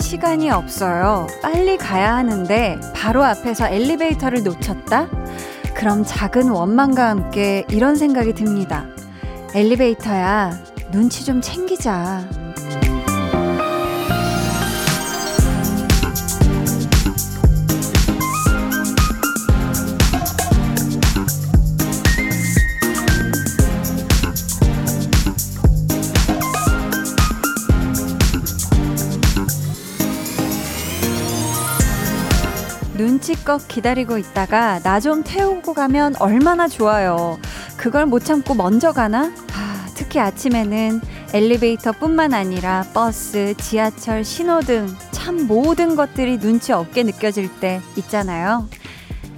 시간이 없어요. 빨리 가야 하는데 바로 앞에서 엘리베이터를 놓쳤다? 그럼 작은 원망과 함께 이런 생각이 듭니다. 엘리베이터야, 눈치 좀 챙기자. 눈치껏 기다리고 있다가 나 좀 태우고 가면 얼마나 좋아요. 그걸 못 참고 먼저 가나? 아, 특히 아침에는 엘리베이터뿐만 아니라 버스, 지하철, 신호등, 참 모든 것들이 눈치 없게 느껴질 때 있잖아요.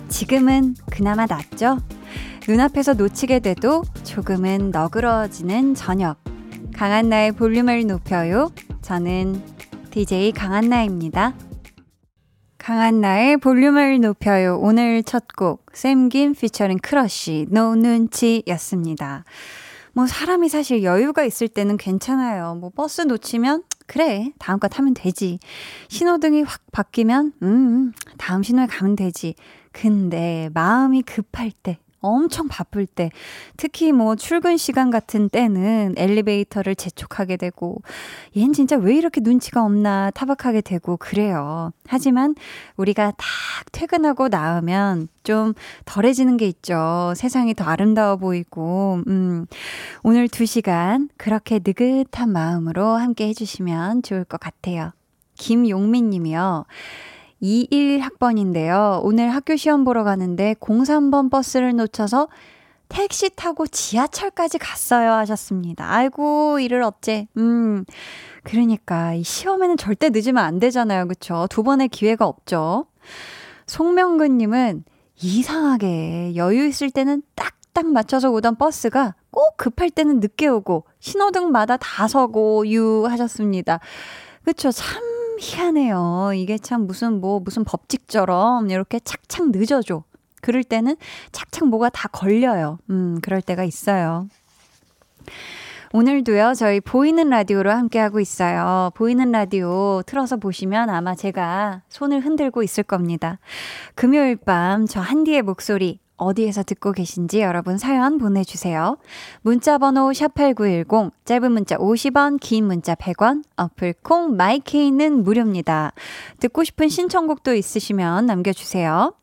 지금은 그나마 낫죠? 눈앞에서 놓치게 돼도 조금은 너그러지는 저녁. 강한나의 볼륨을 높여요. 저는 DJ 강한나입니다. 강한나의 볼륨을 높여요. 오늘 첫 곡, 샘김 피처링 크러쉬, No 눈치 였습니다. 뭐 사람이 사실 여유가 있을 때는 괜찮아요. 뭐 버스 놓치면 그래 다음 거 타면 되지. 신호등이 확 바뀌면 음 다음 신호에 가면 되지. 근데 마음이 급할 때 엄청 바쁠 때, 특히 뭐 출근 시간 같은 때는 엘리베이터를 재촉하게 되고, 얜 진짜 왜 이렇게 눈치가 없나 타박하게 되고 그래요. 하지만 우리가 딱 퇴근하고 나오면 좀 덜해지는 게 있죠. 세상이 더 아름다워 보이고, 음, 오늘 두 시간 그렇게 느긋한 마음으로 함께 해주시면 좋을 것 같아요. 김용민 님이요. 21학번인데요. 오늘 학교 시험 보러 가는데 03번 버스를 놓쳐서 택시 타고 지하철까지 갔어요 하셨습니다. 아이고, 이를 어째. 음. 그러니까 이 시험에는 절대 늦으면 안 되잖아요. 그쵸? 두 번의 기회가 없죠. 송명근 님은 이상하게 여유 있을 때는 딱딱 맞춰서 오던 버스가 꼭 급할 때는 늦게 오고 신호등마다 다 서고 유 하셨습니다. 그쵸? 참 희한해요. 이게 참 무슨 뭐 무슨 법칙처럼 이렇게 착착 늦어져. 그럴 때는 착착 뭐가 다 걸려요. 음, 그럴 때가 있어요. 오늘도요, 저희 보이는 라디오로 함께하고 있어요. 보이는 라디오 틀어서 보시면 아마 제가 손을 흔들고 있을 겁니다. 금요일 밤 저 한디의 목소리 어디에서 듣고 계신지 여러분 사연 보내주세요. 문자 번호 샵8910, 짧은 문자 50원, 긴 문자 100원, 어플 콩, 마이케이는 무료입니다. 듣고 싶은 신청곡도 있으시면 남겨주세요.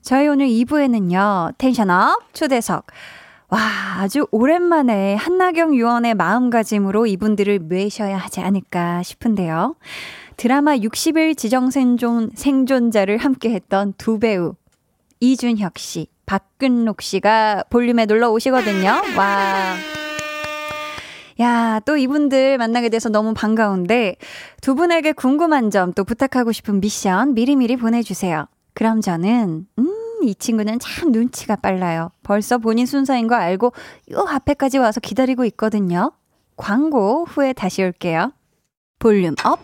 저희 오늘 2부에는요, 텐션업 초대석. 와, 아주 오랜만에 한나경 유언의 마음가짐으로 이분들을 뵈셔야 하지 않을까 싶은데요. 드라마 60일 지정생존, 생존자를 함께 했던 두 배우, 이준혁 씨, 박근록 씨가 볼륨에 놀러 오시거든요. 와. 야, 또 이분들 만나게 돼서 너무 반가운데 두 분에게 궁금한 점 또 부탁하고 싶은 미션 미리미리 보내주세요. 그럼 저는, 음, 이 친구는 참 눈치가 빨라요. 벌써 본인 순서인 거 알고 요 앞에까지 와서 기다리고 있거든요. 광고 후에 다시 올게요. Volume up,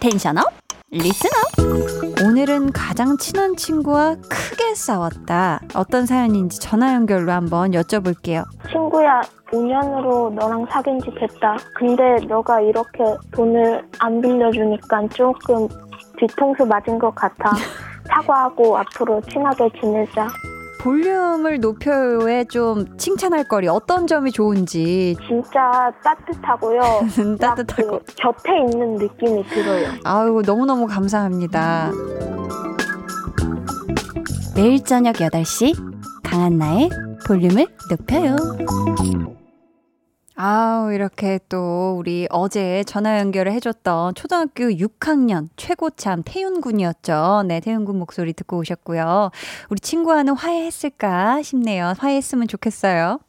tension up, listen up. 오늘은 가장 친한 친구와 크게 싸웠다. 어떤 사연인지 전화 연결로 한번 여쭤볼게요. 친구야, 5년으로 너랑 사귄 지 됐다. 근데 너가 이렇게 돈을 안 빌려주니까 조금 뒤통수 맞은 것 같아. 사과하고 앞으로 친하게 지내자. 볼륨을 높여요에 좀 칭찬할 거리 어떤 점이 좋은지 진짜 따뜻하고요. 따뜻하고 그 곁에 있는 느낌이 들어요. 아유 너무너무 감사합니다. 매일 저녁 8시 강한나의 볼륨을 높여요. 아우, 이렇게 또 우리 어제 전화 연결을 해줬던 초등학교 6학년 최고참 태윤군이었죠. 네, 태윤군 목소리 듣고 오셨고요. 우리 친구와는 화해했을까 싶네요. 화해했으면 좋겠어요.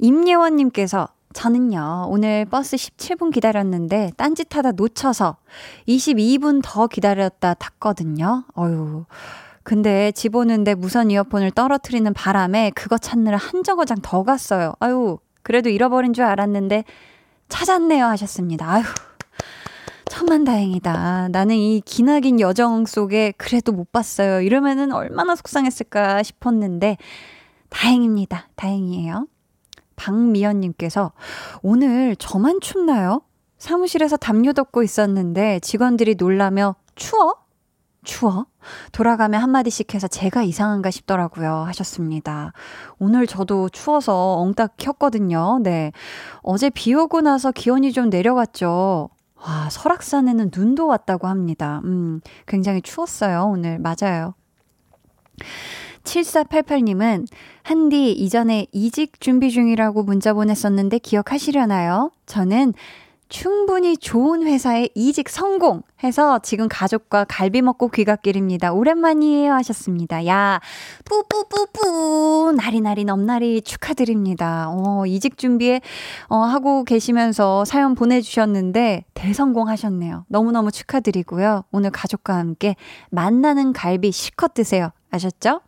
임예원님께서 저는요, 오늘 버스 17분 기다렸는데, 딴짓 하다 놓쳐서 22분 더 기다렸다 탔거든요. 어유 근데 집 오는데 무선 이어폰을 떨어뜨리는 바람에 그거 찾느라 한 정거장 더 갔어요. 아유, 그래도 잃어버린 줄 알았는데 찾았네요 하셨습니다. 아휴, 천만 다행이다. 나는 이 기나긴 여정 속에 그래도 못 봤어요. 이러면은 얼마나 속상했을까 싶었는데, 다행입니다. 다행이에요. 박미연님께서 오늘 저만 춥나요? 사무실에서 담요 덮고 있었는데 직원들이 놀라며 추워? 추워? 돌아가며 한마디씩 해서 제가 이상한가 싶더라고요. 하셨습니다. 오늘 저도 추워서 엉딱 켰거든요. 네. 어제 비 오고 나서 기온이 좀 내려갔죠. 와, 설악산에는 눈도 왔다고 합니다. 음, 굉장히 추웠어요. 오늘. 맞아요. 7488님은 한디 이전에 이직 준비 중이라고 문자 보냈었는데 기억하시려나요? 저는 충분히 좋은 회사에 이직 성공해서 지금 가족과 갈비 먹고 귀갓길입니다. 오랜만이에요 하셨습니다. 야, 뿌뿌뿌뿌 나리나리 넘나리 축하드립니다. 어, 이직 준비에 어, 하고 계시면서 사연 보내주셨는데 대성공하셨네요. 너무너무 축하드리고요. 오늘 가족과 함께 만나는 갈비 실컷 드세요. 아셨죠?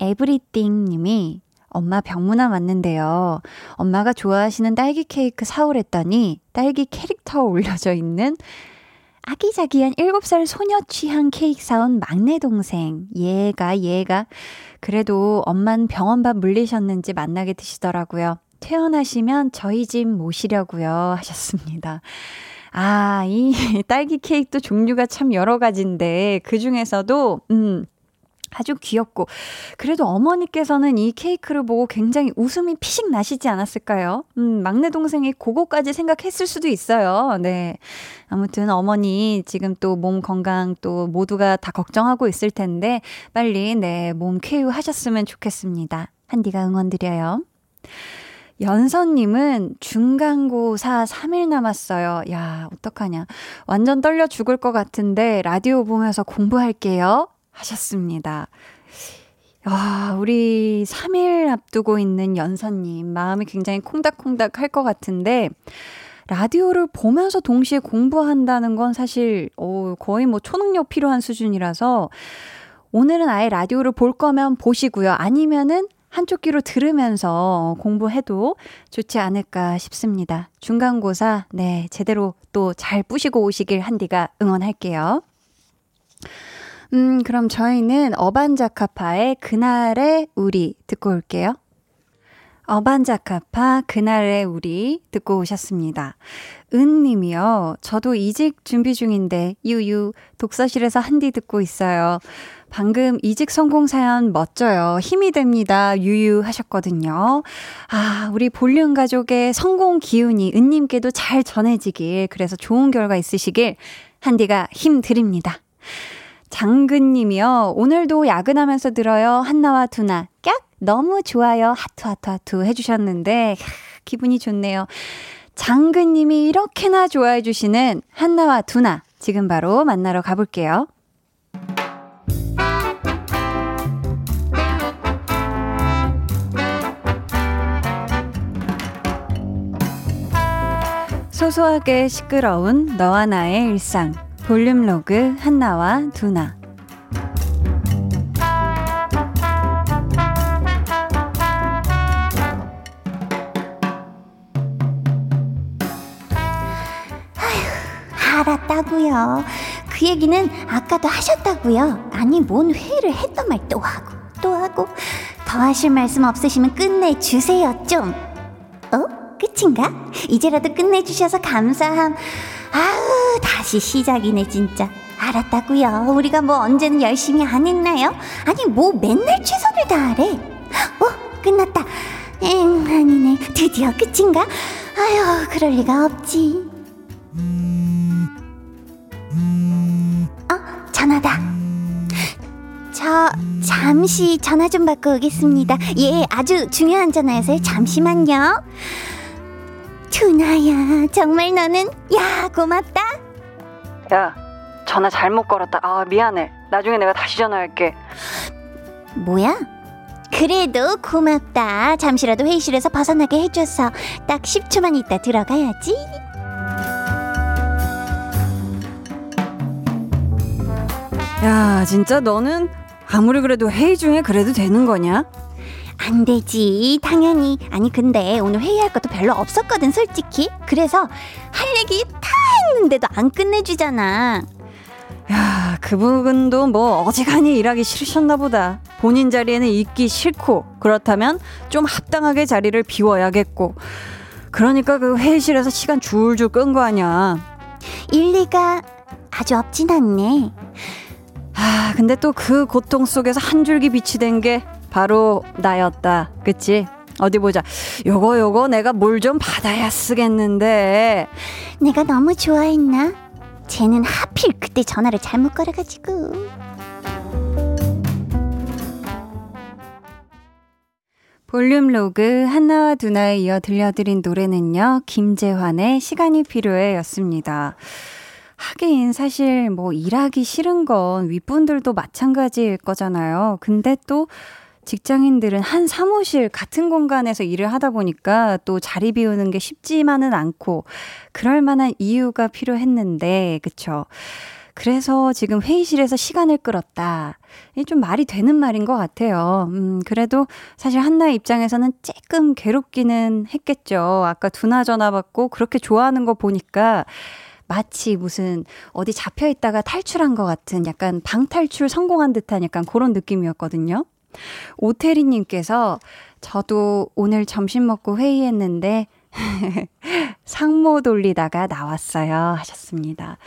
에브리띵 님이 엄마 병문안 왔는데요. 엄마가 좋아하시는 딸기 케이크 사오랬더니 딸기 캐릭터 올려져 있는 아기자기한 7살 소녀 취향 케이크 사온 막내 동생. 얘가, 얘가. 그래도 엄만 병원밥 물리셨는지 만나게 드시더라고요. 퇴원하시면 저희 집 모시려고요. 하셨습니다. 아, 이 딸기 케이크도 종류가 참 여러 가지인데, 그 중에서도, 음, 아주 귀엽고 그래도 어머니께서는 이 케이크를 보고 굉장히 웃음이 피식 나시지 않았을까요? 음, 막내 동생이 그거까지 생각했을 수도 있어요. 네. 아무튼 어머니 지금 또 몸 건강 또 모두가 다 걱정하고 있을 텐데 빨리 네, 몸 쾌유하셨으면 좋겠습니다. 한디가 응원드려요. 연선님은 중간고사 3일 남았어요. 야, 어떡하냐. 완전 떨려 죽을 것 같은데 라디오 보면서 공부할게요. 하셨습니다. 와, 우리 3일 앞두고 있는 연선님, 마음이 굉장히 콩닥콩닥 할 것 같은데, 라디오를 보면서 동시에 공부한다는 건 사실, 어, 거의 뭐 초능력 필요한 수준이라서, 오늘은 아예 라디오를 볼 거면 보시고요. 아니면은 한쪽 귀로 들으면서 공부해도 좋지 않을까 싶습니다. 중간고사, 네, 제대로 또 잘 뿌시고 오시길 한디가 응원할게요. 음, 그럼 저희는 어반자카파의 그날의 우리 듣고 올게요. 어반자카파 그날의 우리 듣고 오셨습니다. 은님이요. 저도 이직 준비 중인데 유유 독서실에서 한디 듣고 있어요. 방금 이직 성공 사연 멋져요. 힘이 됩니다. 유유 하셨거든요. 아, 우리 볼륨 가족의 성공 기운이 은님께도 잘 전해지길 그래서 좋은 결과 있으시길 한디가 힘 드립니다. 장근님이요. 오늘도 야근하면서 들어요. 한나와 두나. 깍! 너무 좋아요. 하트, 하트, 하트 해주셨는데, 기분이 좋네요. 장근님이 이렇게나 좋아해 주시는 한나와 두나. 지금 바로 만나러 가볼게요. 소소하게 시끄러운 너와 나의 일상. 볼륨 로그 한나와 두나 알았다고요. 그 얘기는 아까도 하셨다고요. 아니 뭔 회의를 했던 말 또 하고 또 하고 더 하실 말씀 없으시면 끝내주세요 좀. 어? 끝인가? 이제라도 끝내주셔서 감사함. 아우 다시 시작이네 진짜. 알았다고요. 우리가 뭐 언제는 열심히 안 했나요? 아니 뭐 맨날 최선을 다하래. 어 끝났다. 엥 아니네. 드디어 끝인가? 아휴 그럴 리가 없지. 어 전화다. 저 잠시 전화 좀 받고 오겠습니다. 예 아주 중요한 전화여서요. 잠시만요 투나야 정말 너는 야 고맙다. 야 전화 잘못 걸었다. 아 미안해. 나중에 내가 다시 전화할게. 뭐야? 그래도 고맙다. 잠시라도 회의실에서 벗어나게 해줘서 딱 10초만 있다 들어가야지. 야 진짜 너는 아무리 그래도 회의 중에 그래도 되는 거냐? 안 되지 당연히 아니 근데 오늘 회의할 것도 별로 없었거든 솔직히 그래서 할 얘기 다 읽는데도 안 끝내주잖아. 야, 그분도 뭐 어지간히 일하기 싫으셨나 보다. 본인 자리에는 있기 싫고, 그렇다면 좀 합당하게 자리를 비워야겠고. 그러니까 그 회의실에서 시간 줄줄 끈 거 아니야. 일리가 아주 없진 않네. 아, 근데 또 그 고통 속에서 한 줄기 빛이 된 게 바로 나였다. 그치? 어디 보자. 요거 요거 내가 뭘 좀 받아야 쓰겠는데. 내가 너무 좋아했나? 쟤는 하필 그때 전화를 잘못 걸어가지고. 볼륨 로그 한나와 두나에 이어 들려드린 노래는요. 김재환의 시간이 필요해 였습니다. 하긴 사실 뭐 일하기 싫은 건 윗분들도 마찬가지일 거잖아요. 근데 또 직장인들은 한 사무실 같은 공간에서 일을 하다 보니까 또 자리 비우는 게 쉽지만은 않고 그럴 만한 이유가 필요했는데 그쵸? 그래서 지금 회의실에서 시간을 끌었다. 이게 좀 말이 되는 말인 것 같아요. 음, 그래도 사실 한나의 입장에서는 조금 괴롭기는 했겠죠. 아까 두나 전화 받고 그렇게 좋아하는 거 보니까 마치 무슨 어디 잡혀 있다가 탈출한 것 같은 약간 방탈출 성공한 듯한 약간 그런 느낌이었거든요. 오태리님께서 저도 오늘 점심 먹고 회의했는데 상모 돌리다가 나왔어요 하셨습니다.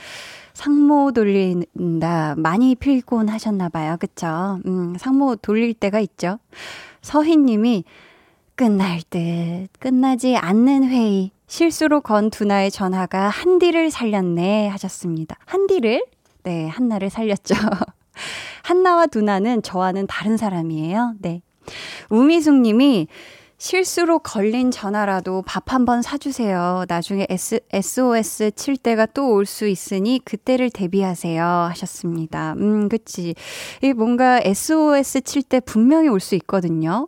상모 돌린다 많이 필곤 하셨나봐요. 그쵸? 음, 상모 돌릴 때가 있죠. 서희님이 끝날 듯 끝나지 않는 회의 실수로 건 두나의 전화가 한디를 살렸네 하셨습니다. 한디를? 네, 한나를 살렸죠. 한나와 두나는 저와는 다른 사람이에요. 네. 우미숙 님이 실수로 걸린 전화라도 밥 한 번 사주세요. 나중에 S, SOS 칠 때가 또 올 수 있으니 그때를 대비하세요. 하셨습니다. 음, 그치. 이 뭔가 SOS 칠 때 분명히 올 수 있거든요.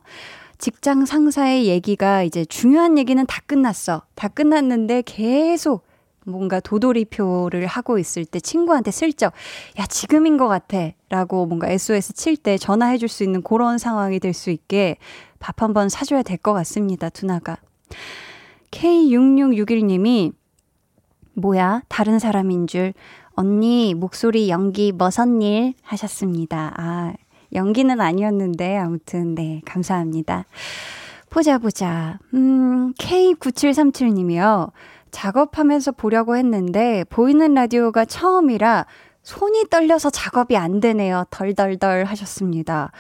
직장 상사의 얘기가 이제 중요한 얘기는 다 끝났어. 다 끝났는데 계속 뭔가 도돌이표를 하고 있을 때 친구한테 슬쩍 야 지금인 것 같아. 라고 뭔가 SOS 칠 때 전화해 줄 수 있는 그런 상황이 될 수 있게 밥 한 번 사줘야 될 것 같습니다 두나가. K6661님이 뭐야? 다른 사람인 줄. 언니 목소리 연기 머선일. 하셨습니다. 아 연기는 아니었는데 아무튼 네 감사합니다. 보자 보자. 음 K9737님이요 작업하면서 보려고 했는데 보이는 라디오가 처음이라 손이 떨려서 작업이 안 되네요. 덜덜덜 하셨습니다.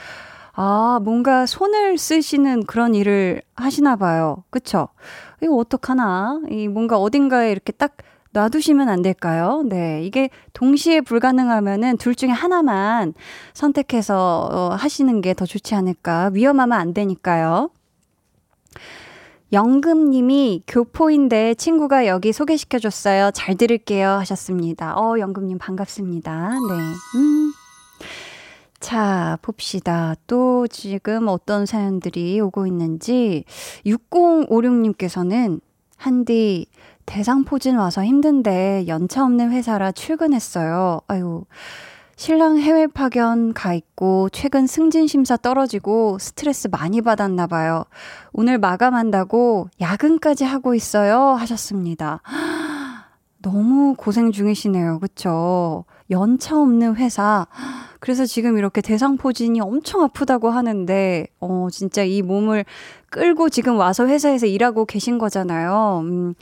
아, 뭔가 손을 쓰시는 그런 일을 하시나 봐요. 그쵸? 이거 어떡하나? 이 뭔가 어딘가에 이렇게 딱 놔두시면 안 될까요? 네. 이게 동시에 불가능하면은 둘 중에 하나만 선택해서 어, 하시는 게 더 좋지 않을까. 위험하면 안 되니까요. 영금님이 교포인데 친구가 여기 소개시켜줬어요. 잘 들을게요. 하셨습니다. 어, 영금님 반갑습니다. 네. 음. 자, 봅시다. 또 지금 어떤 사연들이 오고 있는지. 6056님께서는 한디 대상포진 와서 힘든데 연차 없는 회사라 출근했어요. 아유. 신랑 해외 파견 가 있고 최근 승진 심사 떨어지고 스트레스 많이 받았나 봐요. 오늘 마감한다고 야근까지 하고 있어요 하셨습니다. 너무 고생 중이시네요. 그쵸? 연차 없는 회사. 그래서 지금 이렇게 대상포진이 엄청 아프다고 하는데, 어, 진짜 이 몸을 끌고 지금 와서 회사에서 일하고 계신 거잖아요. 음,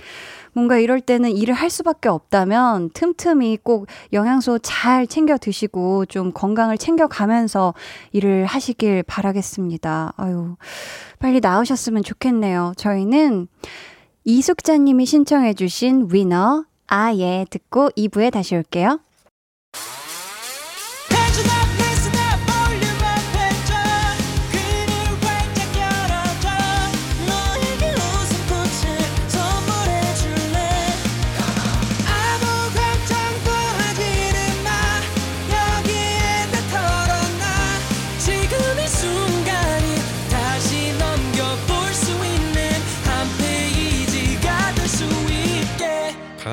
뭔가 이럴 때는 일을 할 수밖에 없다면 틈틈이 꼭 영양소 잘 챙겨 드시고 좀 건강을 챙겨가면서 일을 하시길 바라겠습니다. 아유, 빨리 나으셨으면 좋겠네요. 저희는 이숙자님이 신청해주신 위너, 아예 듣고 2부에 다시 올게요.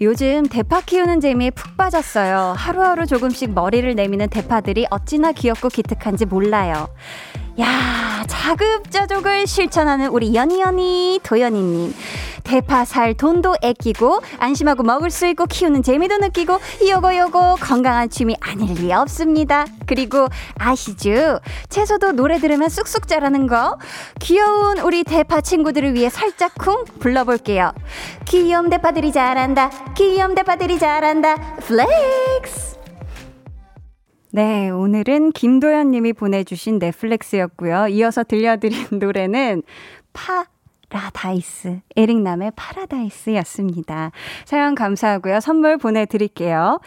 요즘 대파 키우는 재미에 푹 빠졌어요. 하루하루 조금씩 머리를 내미는 대파들이 어찌나 귀엽고 기특한지 몰라요. 야, 자급자족을 실천하는 우리 연희연희 도연이님. 대파 살 돈도 아끼고 안심하고 먹을 수 있고 키우는 재미도 느끼고 요거 요거 건강한 취미 아닐 리 없습니다. 그리고 아시죠? 채소도 노래 들으면 쑥쑥 자라는 거. 귀여운 우리 대파 친구들을 위해 살짝 쿵 불러볼게요. 귀여운 대파들이 자란다. 귀여운 대파들이 자란다. Flex. 네, 오늘은 김도연 님이 보내주신 넷플릭스였고요. 이어서 들려드린 노래는 파 라다이스, 에릭남의 파라다이스였습니다. 사연 감사하고요. 선물 보내드릴게요.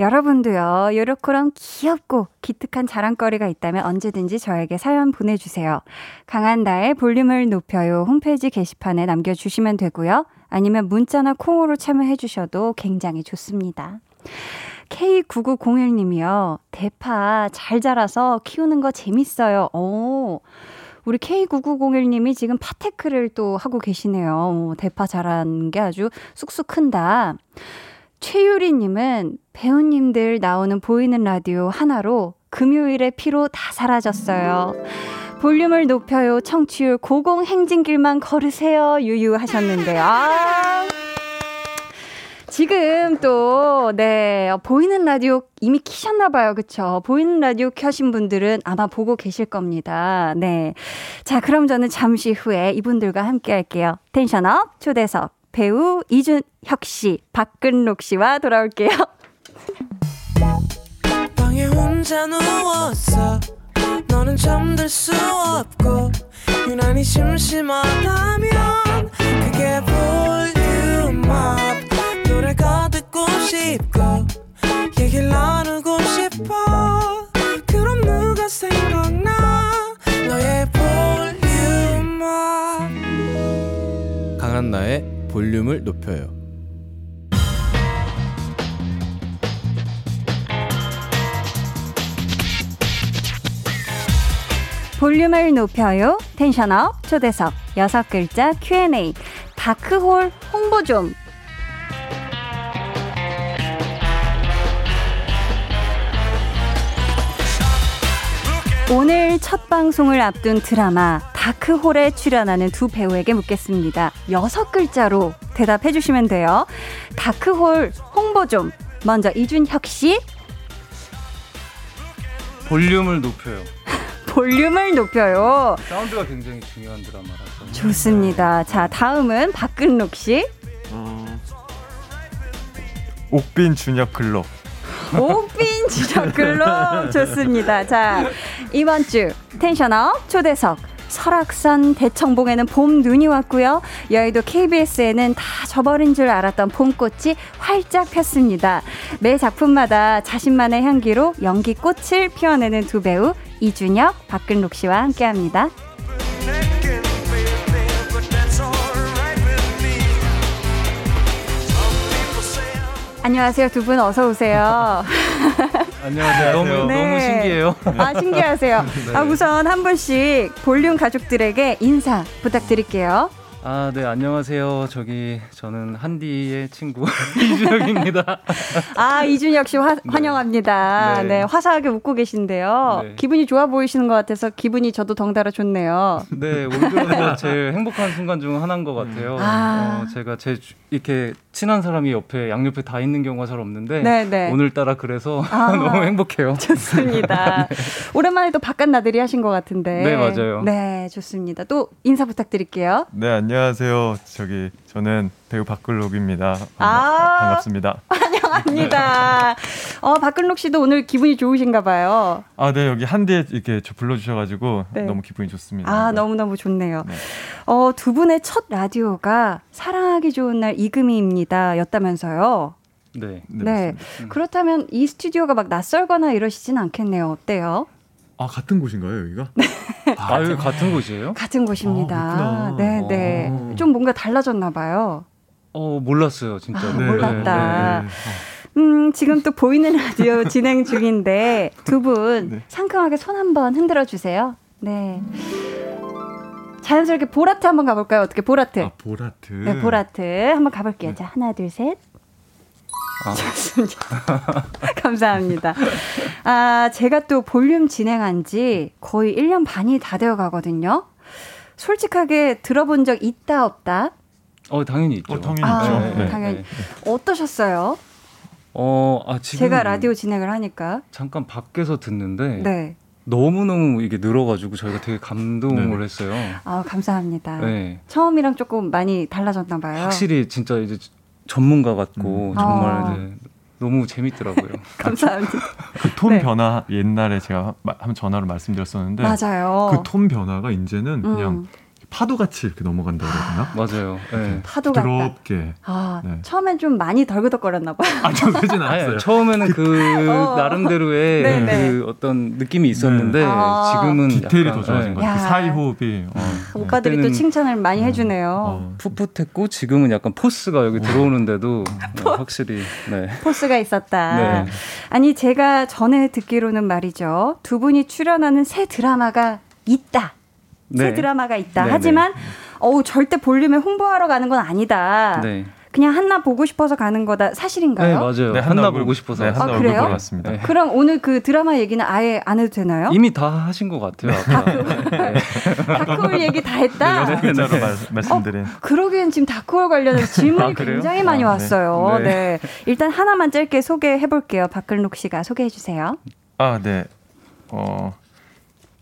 여러분도요, 요렇게럼 귀엽고 기특한 자랑거리가 있다면 언제든지 저에게 사연 보내주세요. 강한 나의 볼륨을 높여요 홈페이지 게시판에 남겨주시면 되고요. 아니면 문자나 콩으로 참여해주셔도 굉장히 좋습니다. K9901님이요. 대파 잘 자라서 키우는 거 재밌어요. 오. 우리 K9901님이 지금 파테크를 또 하고 계시네요. 대파 자란 게 아주 쑥쑥 큰다. 최유리님은 배우님들 나오는 보이는 라디오 하나로 금요일의 피로 다 사라졌어요. 볼륨을 높여요. 청취율 고공 행진길만 걸으세요. 유유 하셨는데요. 아. 지금 또, 네, 보이는 라디오 이미 키셨나봐요. 그쵸? 보이는 라디오 켜신 분들은 아마 보고 계실 겁니다. 네. 자, 그럼 저는 잠시 후에 이분들과 함께 할게요. 텐션업 초대석 배우 이준혁 씨, 박근록 씨와 돌아올게요. 싶고 얘기를 나누고 싶어. 그럼 누가 생각나? 너의 볼륨을 강한 나의 볼륨을 높여요. 볼륨을 높여요. 텐션업 초대석 여섯 글자 Q&A 다크홀 홍보 좀 오늘 첫 방송을 앞둔 드라마 다크홀에 출연하는 두 배우에게 묻겠습니다. 여섯 글자로 대답해 주시면 돼요. 다크홀 홍보 좀. 먼저 이준혁 씨. 볼륨을 높여요. 볼륨을 높여요. 사운드가 굉장히 중요한 드라마라서. 좋습니다. 자, 다음은 박근록 씨. 음, 옥빈 준혁 글록. 옥빈 지적 글로 좋습니다. 자, 이번 주 텐션업 초대석 설악산 대청봉에는 봄 눈이 왔고요. 여의도 KBS에는 다 져버린 줄 알았던 봄꽃이 활짝 폈습니다. 매 작품마다 자신만의 향기로 연기 꽃을 피워내는 두 배우 이준혁, 박근록 씨와 함께합니다. 안녕하세요. 두 분 어서 오세요. 안녕하세요. 너무 네. 너무 신기해요. 아, 신기하세요. 네. 아, 우선 한 분씩 볼륨 가족들에게 인사 부탁드릴게요. 아, 네, 안녕하세요. 저기 저는 한디의 친구 이준혁입니다. 아, 이준혁 씨 화, 네. 환영합니다. 네. 네. 화사하게 웃고 계신데요. 네. 기분이 좋아 보이시는 것 같아서 기분이 저도 덩달아 좋네요. 네, 올 들어서 제일 행복한 순간 중 하나인 것 같아요. 아. 어, 제가 제 주- 이렇게 친한 사람이 옆에 양옆에 다 있는 경우가 잘 없는데 네, 네. 오늘따라 그래서 아. 너무 행복해요. 좋습니다. 오랜만에 또 바깥 나들이 하신 것 같은데. 네, 맞아요. 네, 좋습니다. 또 인사 부탁드릴게요. 네 안녕 하세요. 저기 저는 배우 박글록입니다. 아. 반갑습니다. 환영합니다. 어, 박근록 씨도 오늘 기분이 좋으신가 봐요. 아 네 여기 한디에 이렇게 저 불러 주셔 가지고 네. 너무 기분이 좋습니다. 아, 네. 너무너무 좋네요. 네. 어, 두 분의 첫 라디오가 사랑하기 좋은 날 이금희입니다. 였다면서요. 네. 네. 네. 음. 그렇다면 이 스튜디오가 막 낯설거나 이러시진 않겠네요. 어때요? 아 같은 곳인가요 여기가? 아, 여기 같은 곳이에요? 같은 곳입니다. 아. 네, 네. 어. 좀 뭔가 달라졌나 봐요. 어, 몰랐어요, 진짜. 아, 몰랐다. 네. 음, 지금 또 보이는 라디오 진행 중인데 두분 네. 상큼하게 손 한번 흔들어 주세요. 네. 자연스럽게 보라트 한번 가볼까요? 어떻게 보라트? 아 보라트. 네, 보라트 한번 가볼게요. 자, 하나, 둘, 셋. 아. 좋습니다. 감사합니다. 아, 제가 또 볼륨 진행한 지 거의 1년 반이 다 되어 가거든요. 솔직하게 들어본 적 있다, 없다? 어 당연히 있죠. 어, 당연히 아, 있죠. 네. 당연히. 어떠셨어요? 어, 아 지금 제가 라디오 진행을 하니까. 잠깐 밖에서 듣는데 네. 너무 너무 이게 늘어가지고 저희가 되게 감동을 네네. 했어요. 아, 감사합니다. 네, 처음이랑 조금 많이 달라졌나 봐요. 확실히 진짜 이제 전문가 같고 음. 정말 아. 이제 너무 재밌더라고요. 감사합니다. 그톤 네. 변화 옛날에 제가 마- 한번 전화로 말씀드렸었는데 맞아요. 그 톤 변화가 이제는 그냥 음, 파도같이 이렇게 넘어간다 그러나? 맞아요. 네. 파도 같다. 부드럽게. 아, 네. 처음엔 좀 많이 덜그덕거렸나 봐요. 아, 저 그러진 않았어요. 아니, 처음에는 그 어. 나름대로의 네네. 그 어떤 느낌이 있었는데 네. 아. 지금은 디테일이 약간, 더 좋아진 네. 것 같아요. 야. 그 사이 호흡이. 어, 오빠들이 또 칭찬을 많이 음. 해주네요. 어. 풋풋했고 지금은 약간 포스가 여기 들어오는데도 네, 확실히 네. 포스가 있었다. 네. 아니 제가 전에 듣기로는 말이죠. 두 분이 출연하는 새 드라마가 있다. 새 네. 드라마가 있다. 네네. 하지만 어우 절대 볼륨에 홍보하러 가는 건 아니다. 네. 그냥 한나 보고 싶어서 가는 거다. 네, 사실인가요? 맞아요. 네, 한나 볼- 보고 싶어서 네. 한나 아, 그래요? 보러 왔습니다. 네. 그럼 오늘 그 드라마 얘기는 아예 안 해도 되나요? 이미 다 하신 것 같아요. 아까. 네. 다크홀 얘기 다 했다. 글자로 말, 말씀드린. 그러기엔 지금 다크홀 관련해서 질문이 아? 굉장히 많이 아, 네. 왔어요. 네. 네. 일단 하나만 짧게 소개해 볼게요. 박근록 씨가 소개해 주세요. 아, 네. 어,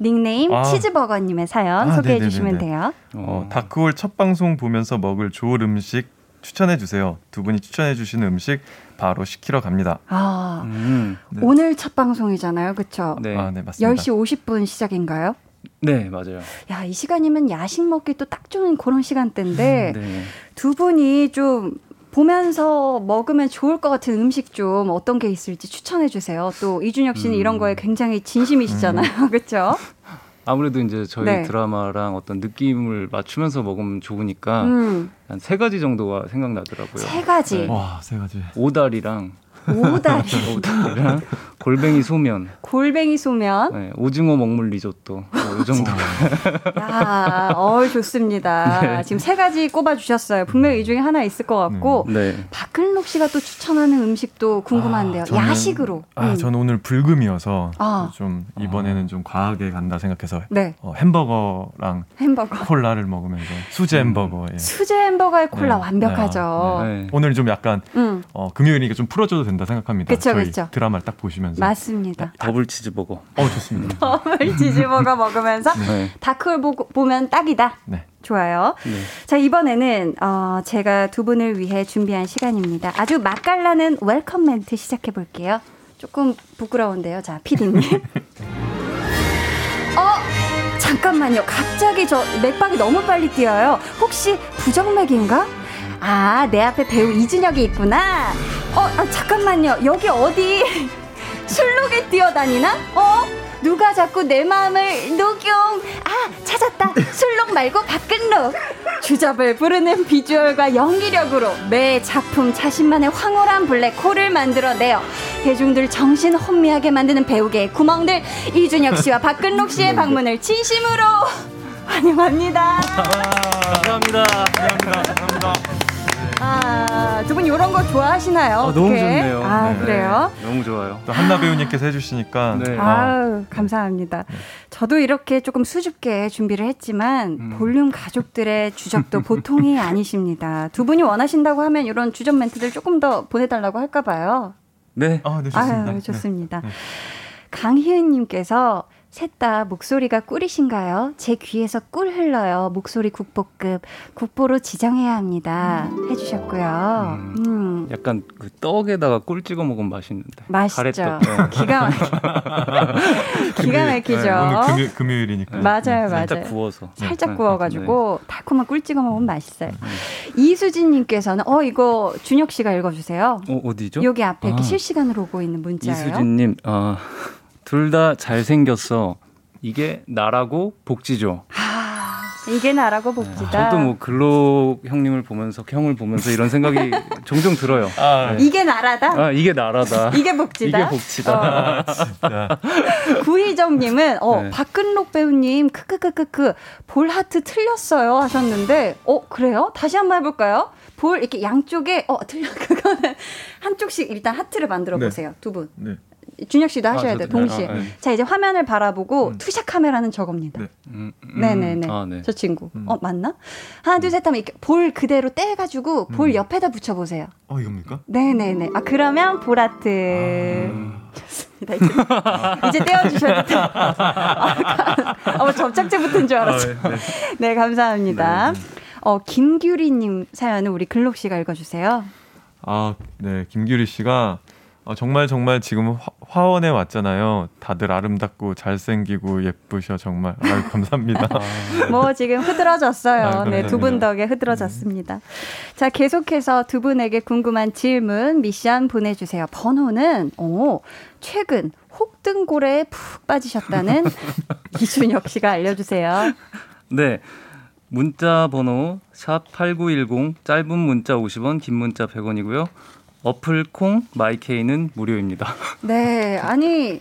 닉네임 아. 치즈버거님의 사연 아, 소개해 네네네네. 주시면 돼요. 어, 다크홀 첫 방송 보면서 먹을 좋은 음식 추천해 주세요. 두 분이 추천해 주시는 음식 바로 시키러 갑니다. 아, 음, 네. 오늘 첫 방송이잖아요. 그쵸? 네. 아, 네, 맞습니다. 10시 50분 시작인가요? 네, 맞아요. 야, 이 시간이면 야식 먹기 또 딱 좋은 그런 시간대인데 네. 두 분이 좀 보면서 먹으면 좋을 것 같은 음식 좀 어떤 게 있을지 추천해 주세요. 또 이준혁 씨는 음. 이런 거에 굉장히 진심이시잖아요. 그렇죠? 아무래도 이제 저희 네. 드라마랑 어떤 느낌을 맞추면서 먹으면 좋으니까 음. 한세 가지 정도가 생각나더라고요. 세 가지. 네. 와, 세 가지. 오다리랑 오다리, 오다리랑 골뱅이 소면, 골뱅이 소면. 네, 오징어 먹물 리조또 뭐 이 정도. 야, 어 좋습니다. 네. 지금 세 가지 꼽아 주셨어요. 분명히 이 중에 하나 있을 것 같고 네. 박근록 씨가 또 추천하는 음식도 궁금한데요. 아, 저는- 야식으로. 아, 음. 저는 오늘 불금이어서 아. 좀 이번에는 좀 과하게 간다 생각해서 네, 어, 햄버거랑 햄버거. 콜라를 먹으면서 수제 햄버거. 예. 수제 햄버거에 콜라 네. 완벽하죠. 네. 오늘 좀 약간 음, 어, 금요일이니까 좀 풀어줘도 된다 생각합니다. 그쵸, 저희 그쵸. 드라마를 딱 보시면서. 맞습니다. 더블 치즈버거. 어, 좋습니다. 더블 치즈버거 먹으면서 네. 다크홀 보, 보면 딱이다. 네. 좋아요. 네. 자, 이번에는 어, 제가 두 분을 위해 준비한 시간입니다. 아주 맛깔나는 welcome 멘트 시작해 볼게요. 조금 부끄러운데요. 자, 피디님. 어, 잠깐만요. 갑자기 저 맥박이 너무 빨리 뛰어요. 혹시 부정맥인가? 아, 내 앞에 배우 이준혁이 있구나. 어, 아, 잠깐만요. 여기 어디 술록에 뛰어다니나? 어? 누가 자꾸 내 마음을 녹용? 아, 찾았다. 술록 말고 박근록. 주접을 부르는 비주얼과 연기력으로 매 작품 자신만의 황홀한 블랙홀을 만들어내요. 대중들 정신 혼미하게 만드는 배우계의 구멍들 이준혁 씨와 박근록 씨의 방문을 진심으로 환영합니다. 감사합니다. 아, 두 분 이런 거 좋아하시나요? 아, 너무? 좋네요. 아, 네. 그래요? 너무 좋아요. 또 한나 배우님께서 해주시니까 네. 어, 아유, 감사합니다. 저도 이렇게 조금 수줍게 준비를 했지만 음. 볼륨 가족들의 주접도 보통이 아니십니다. 두 분이 원하신다고 하면 이런 주접 멘트들 조금 더 보내달라고 할까 봐요. 네. 아, 네, 좋습니다. 아유, 좋습니다. 네. 강희은님께서 셋다 목소리가 꿀이신가요? 제 귀에서 꿀 흘러요. 목소리 국보급. 국보로 지정해야 합니다. 해주셨고요. 음. 음. 약간 그 떡에다가 꿀 찍어 먹으면 맛있는데. 맛있죠. 네. 기가 막히 기가 막히죠. 네, 오늘 금요, 금요일이니까. 맞아요, 살짝 맞아요. 구워서. 살짝 네. 구워가지고 달콤한 꿀 찍어 먹으면 맛있어요. 네. 이수진님께서는 어 이거 준혁 씨가 읽어주세요. 어, 어디죠? 여기 앞에 이렇게 아. 실시간으로 오고 있는 문자예요. 이수진님, 어, 둘 다 잘생겼어. 이게 나라고 복지죠. 아 이게 나라고 봅시다. 저도 뭐 글록 형님을 보면서 형을 보면서 이런 생각이 종종 들어요. 아, 네. 이게 나라다. 아 이게 나라다. 이게 복지다. 이게 복지다. 진짜. 구희정님은 어 네. 박근록 배우님 크크크크크 볼 하트 틀렸어요 하셨는데 어 그래요? 다시 한번 해볼까요? 볼 이렇게 양쪽에 어 틀려 그거는 한쪽씩 일단 하트를 만들어 네. 보세요 두 분. 네. 준혁 씨도 하셔야 아, 돼요 동시에. 아, 네. 자 이제 화면을 바라보고 음. two shot 카메라는 저겁니다. 네. 음, 음. 네네네. 아, 네. 저 친구. 음. 어 맞나? 하나 둘셋 하면 이렇게 볼 그대로 떼가지고 볼 음. 옆에다 붙여보세요. 어 이겁니까? 네네네. 아 그러면. 음. 좋습니다. 이제, 이제 떼어주셔도 돼요. 아, 어, 접착제 붙은 줄 알았죠. 아, 네. 네, 감사합니다. 어, 김규리님 사연은 우리 글록 씨가 읽어주세요. 아, 네. 김규리 씨가 어, 정말 정말 지금 화, 화원에 왔잖아요. 다들 아름답고 잘생기고 예쁘셔 정말. 아유, 감사합니다. 뭐 지금 흐드러졌어요. 아, 네, 두 분. 덕에 흐드러졌습니다. 자, 계속해서 두 분에게 궁금한 질문, 미션 보내주세요. 번호는, 오, 최근 혹등고래에 푹 빠지셨다는 이준혁 씨가 알려주세요. 네. 문자 번호 샵 8910 짧은 문자 50원, 긴 문자 100원이고요. 어플 콩 마이케이는 무료입니다. 네, 아니,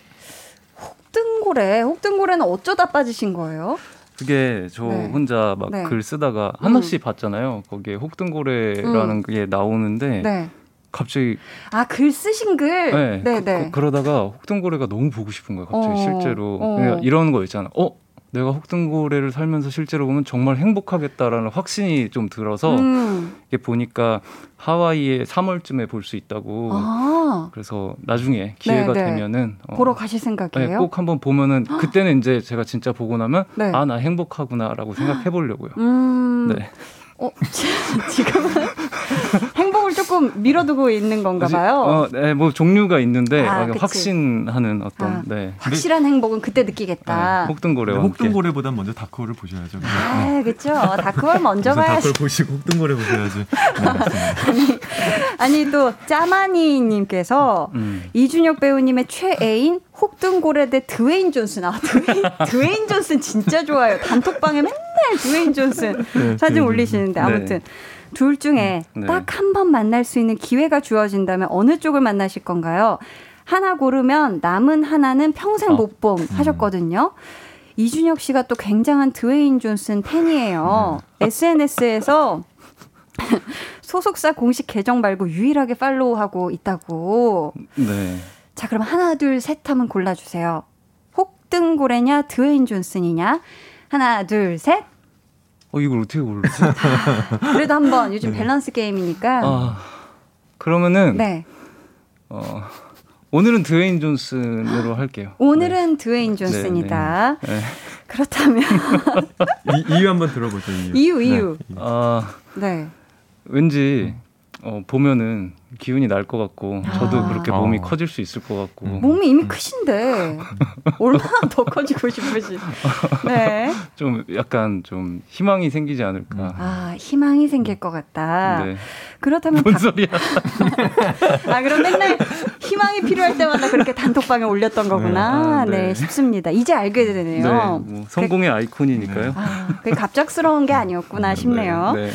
혹등고래, 혹등고래는 어쩌다 빠지신 거예요? 그게 저 네. 혼자 막 네. 글 쓰다가 하나씩 봤잖아요. 거기에 혹등고래라는 게 나오는데 네. 갑자기 아, 글 쓰신 글? 네, 네, 네. 그, 러다가 혹등고래가 너무 보고 싶은 거예요. 갑자기 어, 실제로 어. 그러니까 이런 거 있잖아. 어, 내가 혹등고래를 살면서 실제로 보면 정말 행복하겠다라는 확신이 좀 들어서 음. 이게 보니까 하와이에 3월쯤에 볼 수 있다고. 아, 그래서 나중에 기회가 네, 네. 되면은 어, 보러 가실 네, 생각이에요? 꼭 한번 보면은 그때는 이제 제가 진짜 보고 나면 네. 아나 행복하구나라고 생각해 보려고요. 음. 네. 어, 지금은 행복을 조금 밀어두고 있는 건가 봐요. 어, 네, 뭐 종류가 있는데 아. 확신하는 어떤 아. 네. 확실한 행복은 그때 느끼겠다. 네, 혹등고래와 함께. 혹등고래보단 먼저 다크홀을 보셔야죠. 아, 그쵸. 다크홀 먼저 우선 가야지. 다크홀 보시고 혹등고래 보셔야지. 네, 맞습니다. 아니, 또, 짜마니 님께서 음. 이준혁 배우님의 최애인 혹등고래 대 드웨인 존슨. 아, 드웨인, 드웨인 존슨 진짜 좋아요. 단톡방에 맨날 드웨인 존슨 네, 사진 드웨인 올리시는데. 아무튼. 둘 중에 네. 딱한 번 만날 수 있는 기회가 주어진다면 어느 쪽을 만나실 건가요? 하나 고르면 남은 하나는 평생 어. 못봄 하셨거든요. 이준혁 씨가 또 굉장한 드웨인 존슨 팬이에요. SNS에서 소속사 공식 계정 말고 유일하게 팔로우하고 있다고. 네. 자, 그럼 하나, 둘, 셋 하면 골라주세요. 혹등고래냐, 드웨인 존슨이냐? 하나, 둘, 셋. 어 이걸 어떻게 고르지? 그래도 한번 요즘 밸런스 게임이니까. 아 그러면은 네. 어, 오늘은 드웨인 존슨으로 할게요. 오늘은 드웨인 존슨이다. 네, 네. 그렇다면 이, 이유 한번 들어보죠. 이유. 이유, 이유. 네, 아 네. 왠지 어, 보면은 기운이 날 것 같고 저도 아. 그렇게 몸이 어. 커질 수 있을 것 같고 음. 몸이 이미 크신데 얼마나 더 커지고 싶으시. 네. 좀 약간 좀 희망이 생기지 않을까. 아 희망이 생길 것 같다. 네. 그렇다면 뭔 박- 소리야? 아 그럼 맨날 희망이 필요할 때마다 그렇게 단톡방에 올렸던 거구나. 아, 네. 네. 싶습니다. 이제 알게 되네요. 네, 뭐 성공의 아이콘이니까요. 아, 그게 갑작스러운 게 아니었구나 싶네요. 네.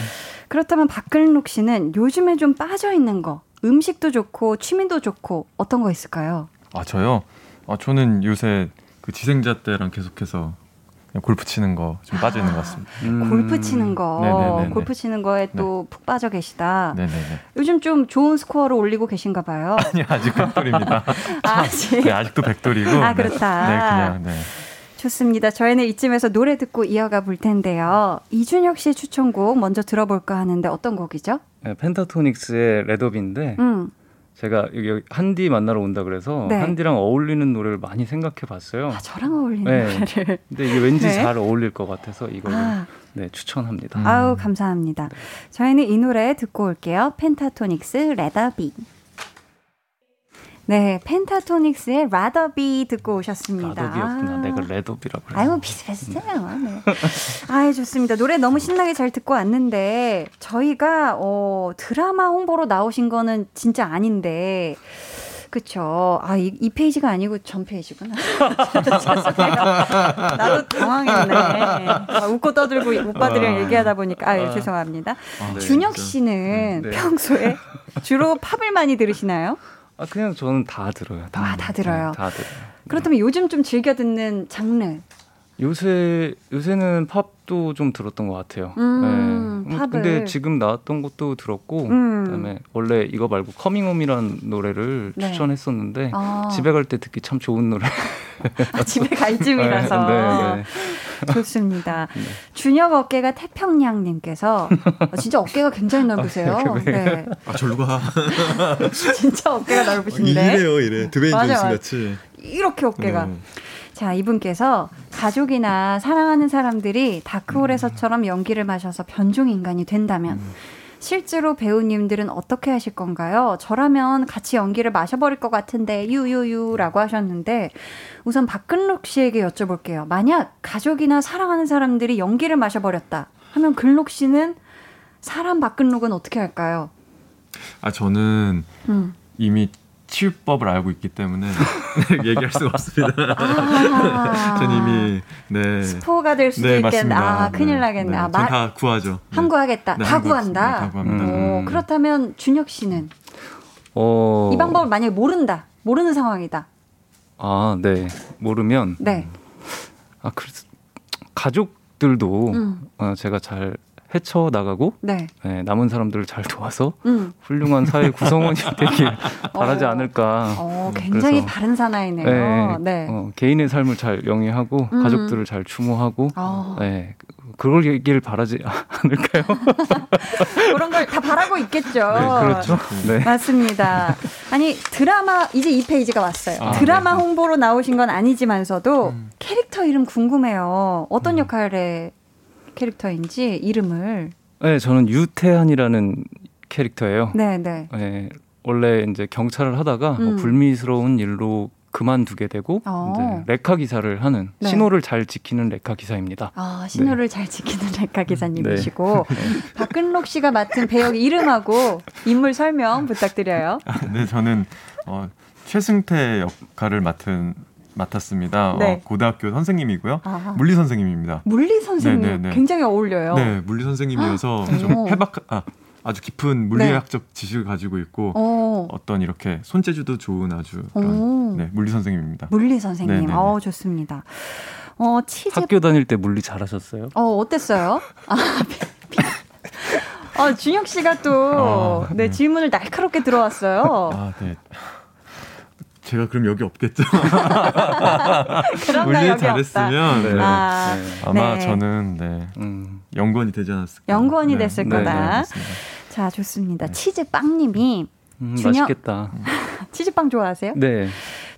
그렇다면 박근록 씨는 요즘에 좀 빠져 있는 거, 음식도 좋고 취미도 좋고 어떤 거 있을까요? 아 저요. 아 저는 요새 그 지생자 때랑 계속해서 그냥 골프 치는 거 좀 빠져 있는 것 같습니다. 음, 골프 치는 거, 네네네네. 골프 치는 거에 또푹 빠져 계시다. 네네네. 요즘 좀 좋은 스코어를 올리고 계신가 봐요. 아니 아직 백돌입니다. 아직. 네 아직도 백돌이고. 아, 네. 그렇다. 네 그냥 네. 좋습니다. 저희는 이쯤에서 노래 듣고 이어가 볼 텐데요. 이준혁 씨의 추천곡 먼저 들어볼까 하는데 어떤 곡이죠? 네, 펜타토닉스의 레더비인데 음, 제가 여기, 한디 만나러 온다 그래서 네. 한디랑 어울리는 노래를 많이 생각해 봤어요. 아, 저랑 어울리는 네. 노래를. 근데 이게 왠지 네. 잘 어울릴 것 같아서 이걸 아, 네, 추천합니다. 음. 아우 감사합니다. 저희는 이 노래 듣고 올게요. 펜타토닉스 레더비. 네, 펜타토닉스의 라더비 듣고 오셨습니다. 라더비였구나. 아. 내가 레더비라고 그래. 아이고 비슷비슷해요. 네. 아이 좋습니다. 노래 너무 신나게 잘 듣고 왔는데 저희가 어, 드라마 홍보로 나오신 거는 진짜 아닌데 그쵸. 아, 이, 이 페이지가 아니고 전 페이지구나. 나도 당황했네. 아, 웃고 떠들고 오빠들이랑 아. 얘기하다 보니까, 아. 죄송합니다. 네, 준혁. 씨는 네. 평소에 주로 팝을 많이 들으시나요? 아 그냥 저는 다 들어요. 다, 아, 다 들어요. 네, 다 들어요. 그렇다면 요즘 좀 즐겨 듣는 장르. 요새 요새는 팝도 좀 들었던 것 같아요. 음, 네. 팝을. 근데 지금 나왔던 것도 들었고 음. 그다음에 원래 이거 말고 Coming Home이라는 노래를 네. 추천했었는데 아. 집에 갈 때 듣기 참 좋은 노래. 아, 집에 갈 쯤이라서. 네, 네. 좋습니다. 준혁 어깨가 태평양님께서 어, 진짜 어깨가 굉장히 넓으세요. 네. 아 절로 가. 진짜 어깨가 넓으신데 이래요 이래. 드웨인 맞아. 같이. 이렇게 어깨가. 네. 자 이분께서 가족이나 사랑하는 사람들이 다크홀에서처럼 연기를 마셔서 변종 인간이 된다면 실제로 배우님들은 어떻게 하실 건가요? 저라면 같이 연기를 마셔버릴 것 같은데 유유유라고 하셨는데 우선 박근록 씨에게 여쭤볼게요. 만약 가족이나 사랑하는 사람들이 연기를 마셔버렸다 하면 근록 씨는 사람 박근록은 어떻게 할까요? 아 저는 음. 이미 치유법을 알고 있기 때문에 얘기할 수가 없습니다. 아, 전 이미 네. 스포가 될 수도 네, 있겠네. 아 큰일 네, 나겠네. 네. 아, 전 말, 다 구하죠. 네. 함구하겠다. 네, 다 함구- 구한다. 네, 다 구합니다. 오, 음. 그렇다면 준혁 씨는 어. 이 방법을 만약에 모른다. 모르는 상황이다. 아, 네. 모르면 네. 아, 그래서 가족들도 음. 어, 제가 잘 헤쳐 나가고 네. 네, 남은 사람들을 잘 도와서 음. 훌륭한 사회 구성원이 되길 바라지 어. 않을까. 어, 음, 굉장히 그래서, 바른 사나이네요. 네. 어, 개인의 삶을 잘 영위하고 음. 가족들을 잘 추모하고 어, 네, 그걸 얘기를 바라지 않을까요? 그런 걸 다 바라고 있겠죠. 그렇죠. 네. 맞습니다. 아니 드라마 이제 이 페이지가 왔어요. 아, 드라마 네. 홍보로 나오신 건 아니지만서도 음. 캐릭터 이름 궁금해요. 어떤 역할의 캐릭터인지 이름을. 네, 저는 유태한이라는 캐릭터예요. 네, 네. 네, 원래 이제 경찰을 하다가 뭐 음. 불미스러운 일로 그만두게 되고 어. 이제 레카 기사를 하는 네. 신호를 잘 지키는 레카 기사입니다. 아, 신호를 잘 지키는 레카 기사님이시고 박근록 씨가 맡은 배역 이름하고 인물 설명 부탁드려요. 네, 저는 어, 최승태 역할을 맡은 맡았습니다. 네. 어, 고등학교 선생님이고요. 아. 물리 선생님입니다. 물리 선생님 네, 네, 네. 굉장히 어울려요. 네, 물리 선생님이어서 오. 좀 해박 아, 아주 깊은 물리학적 지식을 가지고 있고 어, 어떤 이렇게 손재주도 좋은 아주 오. 그런 네, 물리 선생님입니다. 물리 선생님. 네, 네, 네. 어, 좋습니다. 어, 치즈 학교 다닐 때 물리 잘하셨어요? 어, 어땠어요? 아, 비- 비- 어, 준혁 씨가 또, 아, 네, 네. 질문을 날카롭게 들어왔어요. 아, 네. 제가 그럼 여기 없겠죠. 여기 없다. 잘했으면 네. 아, 네. 아마 네. 저는 네, 음. 연구원이 되지 않았을까. 연구원이 네. 됐을 네, 거다. 네. 자, 좋습니다. 네. 치즈빵님이, 음, 준혁- 맛있겠다. 치즈빵 좋아하세요? 네.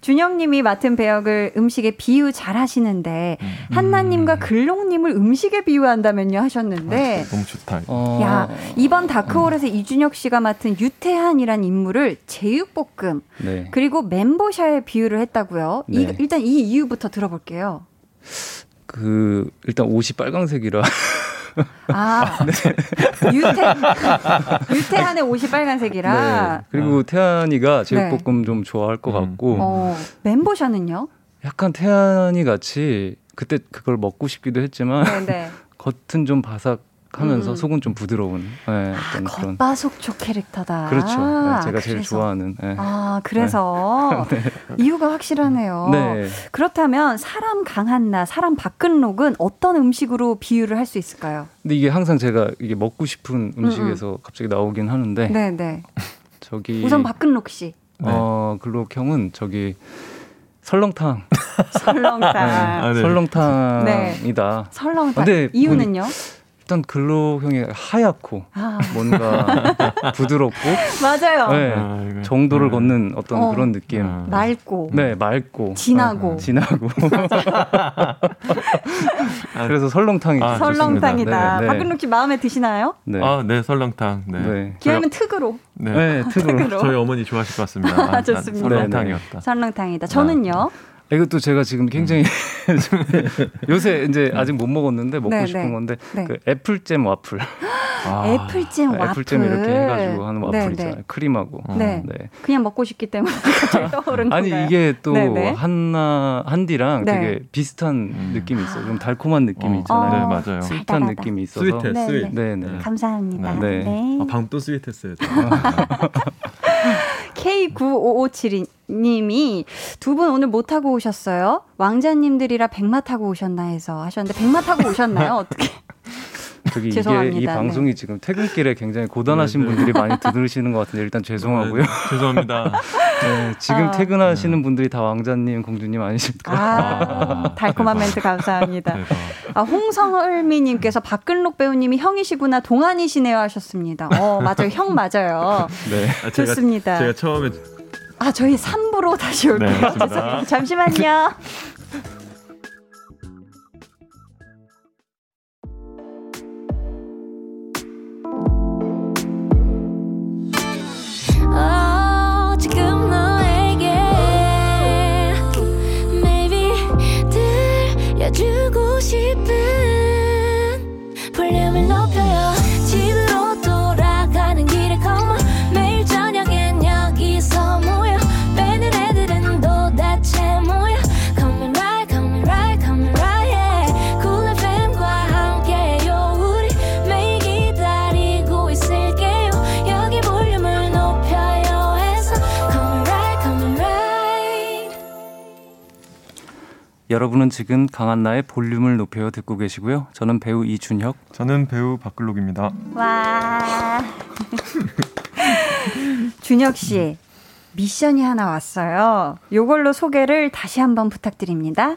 준영님이 맡은 배역을 음식에 비유 잘 하시는데, 한나님과 글롱님을 음식에 비유한다면요 하셨는데, 아, 너무 좋다. 어, 야, 이번 다크홀에서 이준혁 씨가 맡은 유태한이란 인물을 제육볶음, 네. 그리고 멘보샤에 비유를 했다고요. 이, 네. 일단 이 이유부터 들어볼게요. 그 일단 옷이 빨강색이라 아, 유태, 유태한의 옷이 빨간색이라. 네. 그리고 태안이가 제육볶음 좀 좋아할 것 음. 같고 어, 멘보샤는요? 약간 태안이 같이 그때 그걸 먹고 싶기도 했지만 네네. 겉은 좀 바삭 하면서 음. 속은 좀 부드러운 네, 아, 어떤 그런 겉바속촉 캐릭터다. 그렇죠. 네, 제가 제일 그래서. 좋아하는. 네. 아, 그래서 이유가 확실하네요. 네. 그렇다면 사람 강한 나, 사람 박근록은 어떤 음식으로 비유를 할 수 있을까요? 근데 이게 항상 제가 이게 먹고 싶은 음식에서 갑자기 나오긴 하는데 네, 네. 저기 우선 박근록 씨. 어 글록 형은 저기 설렁탕, 설렁탕. 아, 네. 설렁탕이다. 설렁탕. 근데 이유는요? 일단 글록 형이 하얗고 아, 뭔가 부드럽고 맞아요. 네, 아, 이거- 정도를 네. 걷는 어떤 어. 그런 느낌. 아. 맑고. 네, 맑고 진하고. 어, 진하고. 그래서 설렁탕이 아, 설렁탕이다. 네, 네. 박근록 씨 마음에 드시나요? 네. 아, 네, 설렁탕. 네. 네. 기왕이면 특으로. 네. 네, 특으로. 특으로. 저희 어머니 좋아하실 것 같습니다. 아, 난 좋습니다. 설렁탕이었다. 설렁탕이다. 저는요. 이것도 제가 지금 굉장히 요새 이제 아직 못 먹었는데 먹고 네, 싶은 네. 건데 네. 그 애플잼 와플. 아, 애플잼 와플. 애플잼 이렇게 해가지고 하는 와플 네, 있잖아요. 네. 크림하고. 네. 네. 그냥 먹고 싶기 때문에 갑자기 떠오른 아니 건가요? 이게 또 네네. 한나 한디랑 네. 되게 비슷한 음. 느낌이 있어요. 좀 달콤한 느낌이 어, 있잖아요. 네, 어. 맞아요. sweet한 달달하다. 느낌이 있어서. 스윗해, 네, sweet. 네, 네. 감사합니다. 네. 네. 아, 방금 또 sweet했어요. K9557님이 두 분 오늘 뭐 타고 오셨어요? 왕자님들이라 백마 타고 오셨나 해서 하셨는데 백마 타고 오셨나요? 어떻게? 저기 이게 죄송합니다. 이 네. 방송이 지금 퇴근길에 굉장히 고단하신 네, 네. 분들이 많이 들으시는 것 같은데 일단 죄송하고요. 네, 죄송합니다. 네, 지금 아. 퇴근하시는 분들이 다 왕자님, 공주님 아니십니까? 아, 달콤한 멘트 감사합니다. 아, 홍성을미님께서 박근록 배우님이 형이시구나 동안이시네요 하셨습니다. 어, 맞아요. 형 맞아요. 네. 아, 제가, 좋습니다. 제가 처음에 아, 저희 3부로 다시 올게요. 네. 잠시만요. 싶은 볼륨을 높여 여러분은 지금 강한나의 볼륨을 높여 듣고 계시고요. 저는 배우 이준혁. 저는 배우 박글록입니다. 와. 준혁 씨, 미션이 하나 왔어요. 요걸로 소개를 다시 한번 부탁드립니다.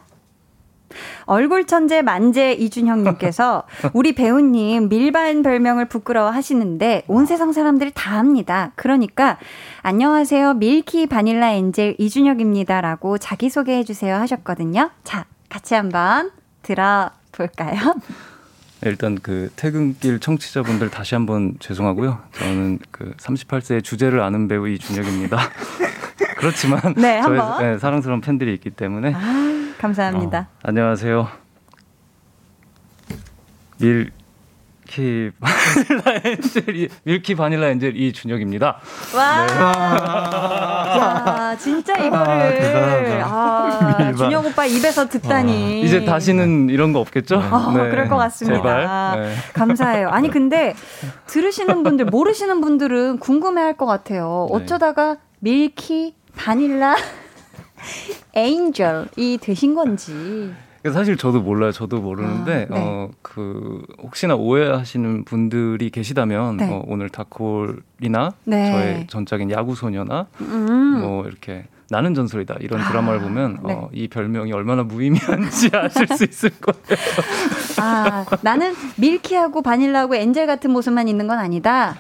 얼굴 천재 만재 이준형님께서 우리 배우님 밀반 별명을 부끄러워 하시는데 온 세상 사람들이 다 합니다. 그러니까 안녕하세요 밀키 바닐라 엔젤 이준혁입니다라고 자기 소개해 주세요 하셨거든요. 자, 같이 한번 들어볼까요? 일단 그 퇴근길 청취자분들 다시 한번 죄송하고요. 저는 그 38세의 주제를 아는 배우 이준혁입니다. 그렇지만 네, 저의. 네, 사랑스러운 팬들이 있기 때문에 아, 감사합니다. 안녕하세요. Milky Vanilla Angel 이- Milky Vanilla Angel 이준혁입니다. 와. 야, 진짜 이거를 대단하다. 아, 밀반. 준영 오빠 입에서 듣다니. 이제 다시는 이런 거 없겠죠? 어, 그럴 것 같습니다. 네. 감사해요. 아니 근데 들으시는 분들 모르시는 분들은 궁금해할 것 같아요. 네. 어쩌다가 밀키 바닐라 에인절이 되신 건지. 그래서 사실 저도 몰라요. 저도 모르는데 아, 네. 어그 혹시나 오해하시는 분들이 계시다면 네. 어, 오늘 다콜이나 네. 저의 전작인 야구 소녀나 음. 뭐 이렇게 나는 전설이다 이런 아, 드라마를 보면 네. 어, 이 별명이 얼마나 무의미한지 아실 수 있을 거예요. 아, 나는 밀키하고 바닐라하고 엔젤 같은 모습만 있는 건 아니다.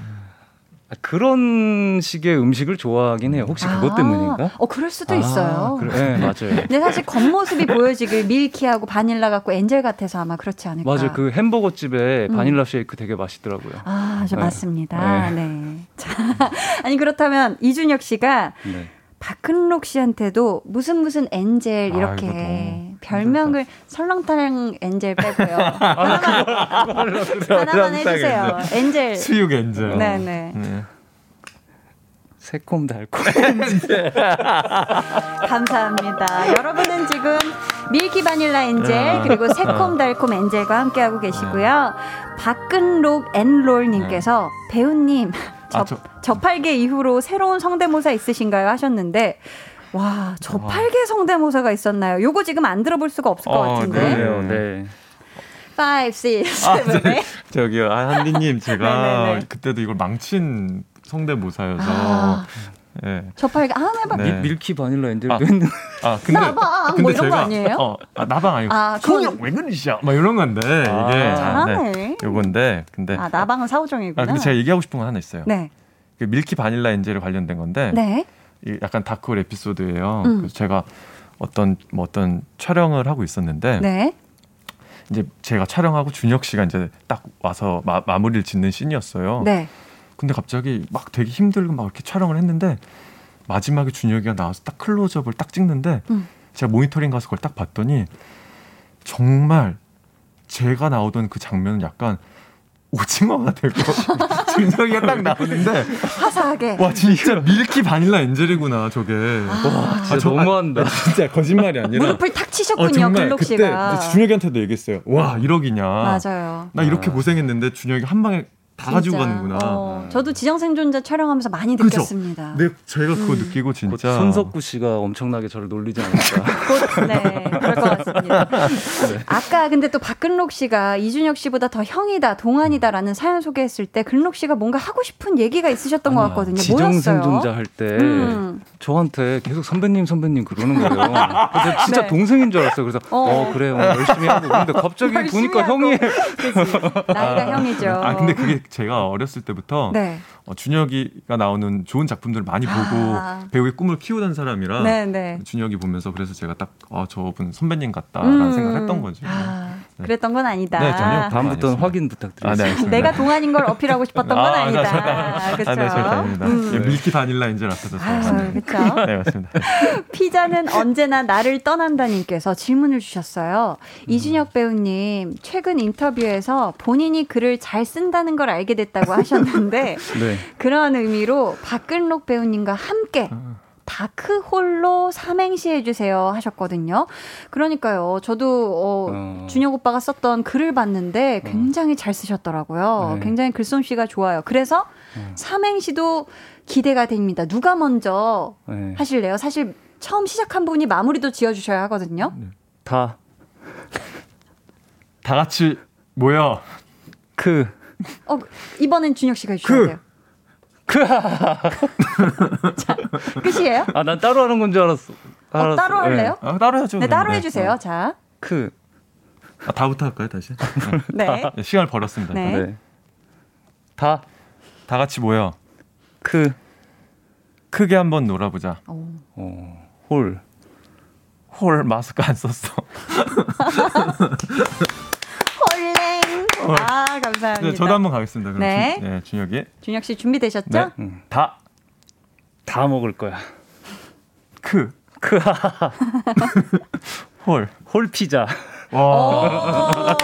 아, 그런 식의 음식을 좋아하긴 해요. 혹시 그것 아, 때문인가? 어, 그럴 수도 아, 있어요. 그래, 네, 맞아요. 근데 사실 겉모습이 보여지길 밀키하고 바닐라 같고 엔젤 같아서 아마 그렇지 않을까. 맞아요. 그 햄버거 집에 음. 바닐라 쉐이크 되게 맛있더라고요. 아, 저 네. 맞습니다. 네. 자, 아니 그렇다면 이준혁 씨가 네. 박근록 씨한테도 무슨 무슨 엔젤 아, 이렇게 너무 별명을 설렁탕 엔젤 빼고요. 하나만, 하나만 해주세요. 엔젤. 수육 엔젤. 네네. 네. 새콤달콤. 감사합니다. 여러분은 지금 밀키 바닐라 엔젤 그리고 새콤달콤 엔젤과 함께하고 계시고요. 박근록 앤롤님께서 배우님 아, 접, 접할계 이후로 새로운 성대모사 있으신가요 하셨는데 와 접할계 성대모사가 있었나요? 요거 지금 안 들어볼 수가 없을 것 어, 같은데. 네. 그러네요. 네. 5, 6, 7, 아, 8. 네. 저기요, 아, 한디님, 제가 네네네. 그때도 이걸 망친 성대모사여서. 아, 예. 접할계 아, 한번 해봐. 네. 밀- 밀키 바닐라 엔젤도 아. 했는데 아, 근데. 나방 뭐 이런 거 아니에요? 어, 아, 나방 아니고. 아, 그건- 왜 그러시야? 막 이런 건데, 이게. 아, 아, 네. 잘하네. 요건데, 근데. 아 나방은 사오정이구나. 아, 근데 제가 얘기하고 싶은 건 하나 있어요. 네, 그 Milky Vanilla Angel에 관련된 건데, 네, 이 약간 다크홀 에피소드예요. 음. 그래서 제가 어떤 뭐 어떤 촬영을 하고 있었는데 네. 이제 제가 촬영하고 준혁 씨가 이제 딱 와서 마, 마무리를 짓는 씬이었어요. 네. 근데 갑자기 막 되게 힘들고 막 이렇게 촬영을 했는데 마지막에 준혁이가 나와서 딱 클로즈업을 딱 찍는데 음. 제가 모니터링 가서 그걸 딱 봤더니 정말 제가 나오던 그 장면은 약간 오징어가 되고 준혁이가 딱 나오는데 화사하게. 와 진짜 밀키 바닐라 엔젤이구나 저게. 와 진짜 저- 너무한다. 아, 진짜 거짓말이 아니라. 무릎을 탁 치셨군요, 어, 정말 글록 그때 씨가. 준혁이한테도 얘기했어요. 와 1억이냐. 맞아요. 나 이렇게 고생했는데 준혁이 한 방에 다 가지고. 가는구나. 어, 저도 지정생존자 촬영하면서 많이? 느꼈습니다. 네, 제가 그거 음. 느끼고 곧 진짜. 손석구 씨가 엄청나게 저를 놀리지 않을까. 곧, 네, 그럴 것 같습니다. 아까 근데 또 박근록 씨가 이준혁 씨보다 더 형이다, 동안이다라는 사연 소개했을 때 근록 씨가 뭔가 하고 싶은 얘기가 있으셨던 것 같거든요. 지정생존자? 할 때 음. 저한테 계속 선배님 선배님 그러는 거예요. 근데 진짜 네. 동생인 줄 알았어요. 그래서 어. 어, 그래 요 열심히 하고 근데 갑자기 보니까 하고. 형이. 나이가 형이죠. 아 근데 그게 제가 어렸을 때부터 네. 어, 준혁이가 나오는 좋은 작품들을 많이 보고 아. 배우의 꿈을 키우던 사람이라 네, 네. 준혁이 보면서 그래서 제가 딱 아, 저분 선배님 같다라는 음. 생각을 했던 거죠. 아, 그랬던 건 아니다. 네, 전혀. 다음부터는. 확인 아, 네, 부탁드리겠습니다. 내가 동안인 걸 어필하고 싶었던 건 아, 아니다. 저, 저, 그렇죠. 아, 네, 절대. 음. 예, 밀키 바닐라 인젤 앞에서 아, 그렇죠. 네, 맞습니다. 피자는 언제나 나를 떠난다님께서 질문을 주셨어요. 음. 이준혁 배우님, 최근 인터뷰에서 본인이 글을 잘 쓴다는 걸 알게 됐다고 하셨는데, 네. 그러한 의미로 박근록 배우님과 함께 아. 다크홀로 삼행시 해주세요 하셨거든요. 그러니까요. 저도 어, 어. 준혁 오빠가 썼던 글을 봤는데 굉장히 잘 쓰셨더라고요. 네. 굉장히 글솜씨가 좋아요. 그래서 음. 삼행시도 기대가 됩니다. 누가 먼저 네. 하실래요? 사실 처음 시작한 분이 마무리도 지어주셔야 하거든요. 다 다 같이 모여. 크. 어, 이번엔 준혁 씨가 해주셔야 그. 돼요. 크. 자, 끝이에요? 아, 난 따로 하는 건 줄 알았어. 어, 알았어. 따로 할래요? 아, 따로 해야죠. 네. 따로 해주세요. 자, 크. 아, 다부터 할까요, 다시? 네. 네, 시간을 벌었습니다. 네. 네. 다. 다 같이 모여. 크. 크게 한번 놀아보자. 오. 어. 홀. 홀 마스크 안 썼어. 홀랭. 아, 감사합니다. 네, 저도 한번 가겠습니다. 그럼 네. 준, 네, 준혁이. 준혁 씨 준비되셨죠? 네. 음. 다 다 먹을 거야. 크. 크. 홀. 홀 피자. 오. 와.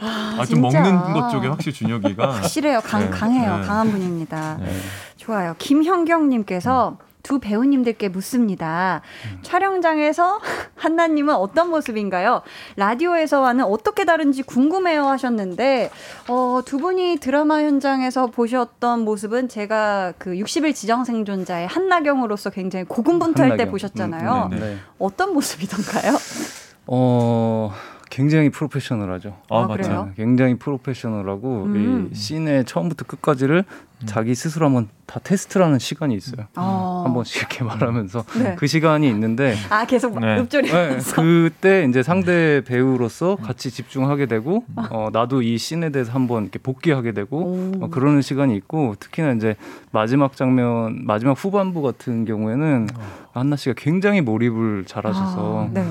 아, 좀 진짜. 먹는 것 쪽에 확실히 준혁이가 확실해요. 강, 네, 강해요. 네. 강한 분입니다. 네. 좋아요. 김현경님께서 두 배우님들께 묻습니다. 촬영장에서 한나님은 어떤 모습인가요? 라디오에서와는 어떻게 다른지 궁금해요 하셨는데, 어, 두 분이 드라마 현장에서 보셨던 모습은 제가 그 60일 지정생존자의 한나경으로서 굉장히 고군분투할 때 한나경. 보셨잖아요. 음, 네, 네. 어떤 모습이던가요? 어, 굉장히 프로페셔널하죠. 아, 아. 그래요? 굉장히 프로페셔널하고 음. 이 씬의 처음부터 끝까지를 자기 스스로 한번 다 테스트라는 시간이 있어요. 어. 한 번씩 이렇게 말하면서 네. 그 시간이 있는데 아, 계속 네. 읊조리 네, 면서 그때 이제 상대 배우로서 같이 집중하게 되고 어, 나도 이 씬에 대해서 한번 이렇게 복귀하게 되고 오. 어, 그러는 시간이 있고 특히나 이제 마지막 장면 마지막 후반부 같은 경우에는 한나 씨가 굉장히 몰입을 잘하셔서 아, 네.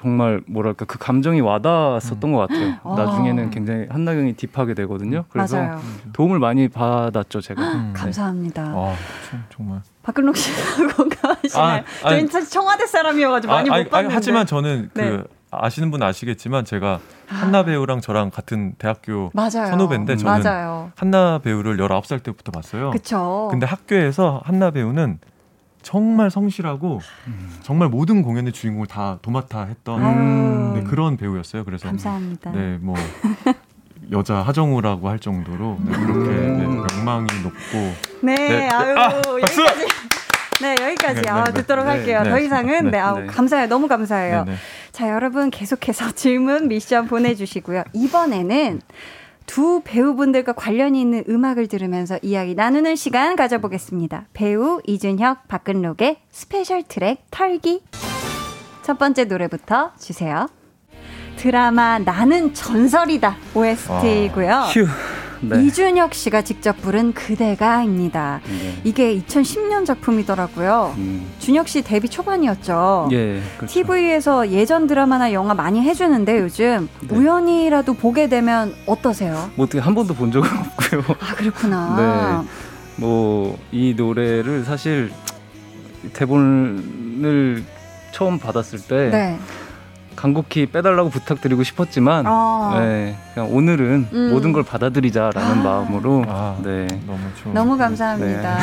정말 뭐랄까 그 감정이 와닿았었던 것 같아요. 아. 나중에는 굉장히 한나경이 딥하게 되거든요. 그래서 맞아요. 도움을 많이 받았죠 제가. 음, 네. 감사합니다. 아, 참, 정말. 박근록 씨는 공감하시나요? 아, 사실 청와대 사람이어가지고 많이 아, 못 아니, 봤는데. 하지만 저는 그 네. 아시는 분 아시겠지만 제가 한나 배우랑 저랑 같은 대학교 맞아요. 선후배인데 저는 맞아요. 한나 배우를 19살 때부터 봤어요. 그쵸. 근데 학교에서 한나 배우는 정말 성실하고 정말 모든 공연의 주인공을 다 도맡아 했던 음. 네, 그런 배우였어요. 그래서 감사합니다. 네, 뭐 여자 하정우라고 할 정도로 네, 그렇게 네, 명망이 높고 네, 네. 아유, 아, 박수! 여기까지. 네, 여기까지 네, 아, 네, 듣도록 네, 할게요. 네, 더 이상은 네, 네, 아우, 네. 감사해요. 너무 감사해요. 네, 네. 자, 여러분 계속해서 질문 미션 보내주시고요. 이번에는 두 배우분들과 관련이 있는 음악을 들으면서 이야기 나누는 시간 가져보겠습니다. 배우 이준혁, 박근록의 special track 털기. 첫 번째 노래부터 주세요. 드라마 나는 전설이다 OST고요. 휴. 네. 이준혁 씨가 직접 부른 그대가입니다. 네. 이게 2010년 작품이더라고요. 음. 준혁 씨 데뷔 초반이었죠. 예. 그렇죠. TV에서 예전 드라마나 영화 많이 해주는데 요즘 네. 우연히라도 보게 되면 어떠세요? 뭐 어떻게 한 번도 본 적은 없고요. 아 그렇구나. 뭐이 노래를 사실 대본을 처음 받았을 때 네. 간곡히 빼달라고 부탁드리고 싶었지만 어. 네, 그냥 오늘은 음. 모든 걸 받아들이자라는 아. 마음으로 아, 네. 너무 좋은 너무 감사합니다.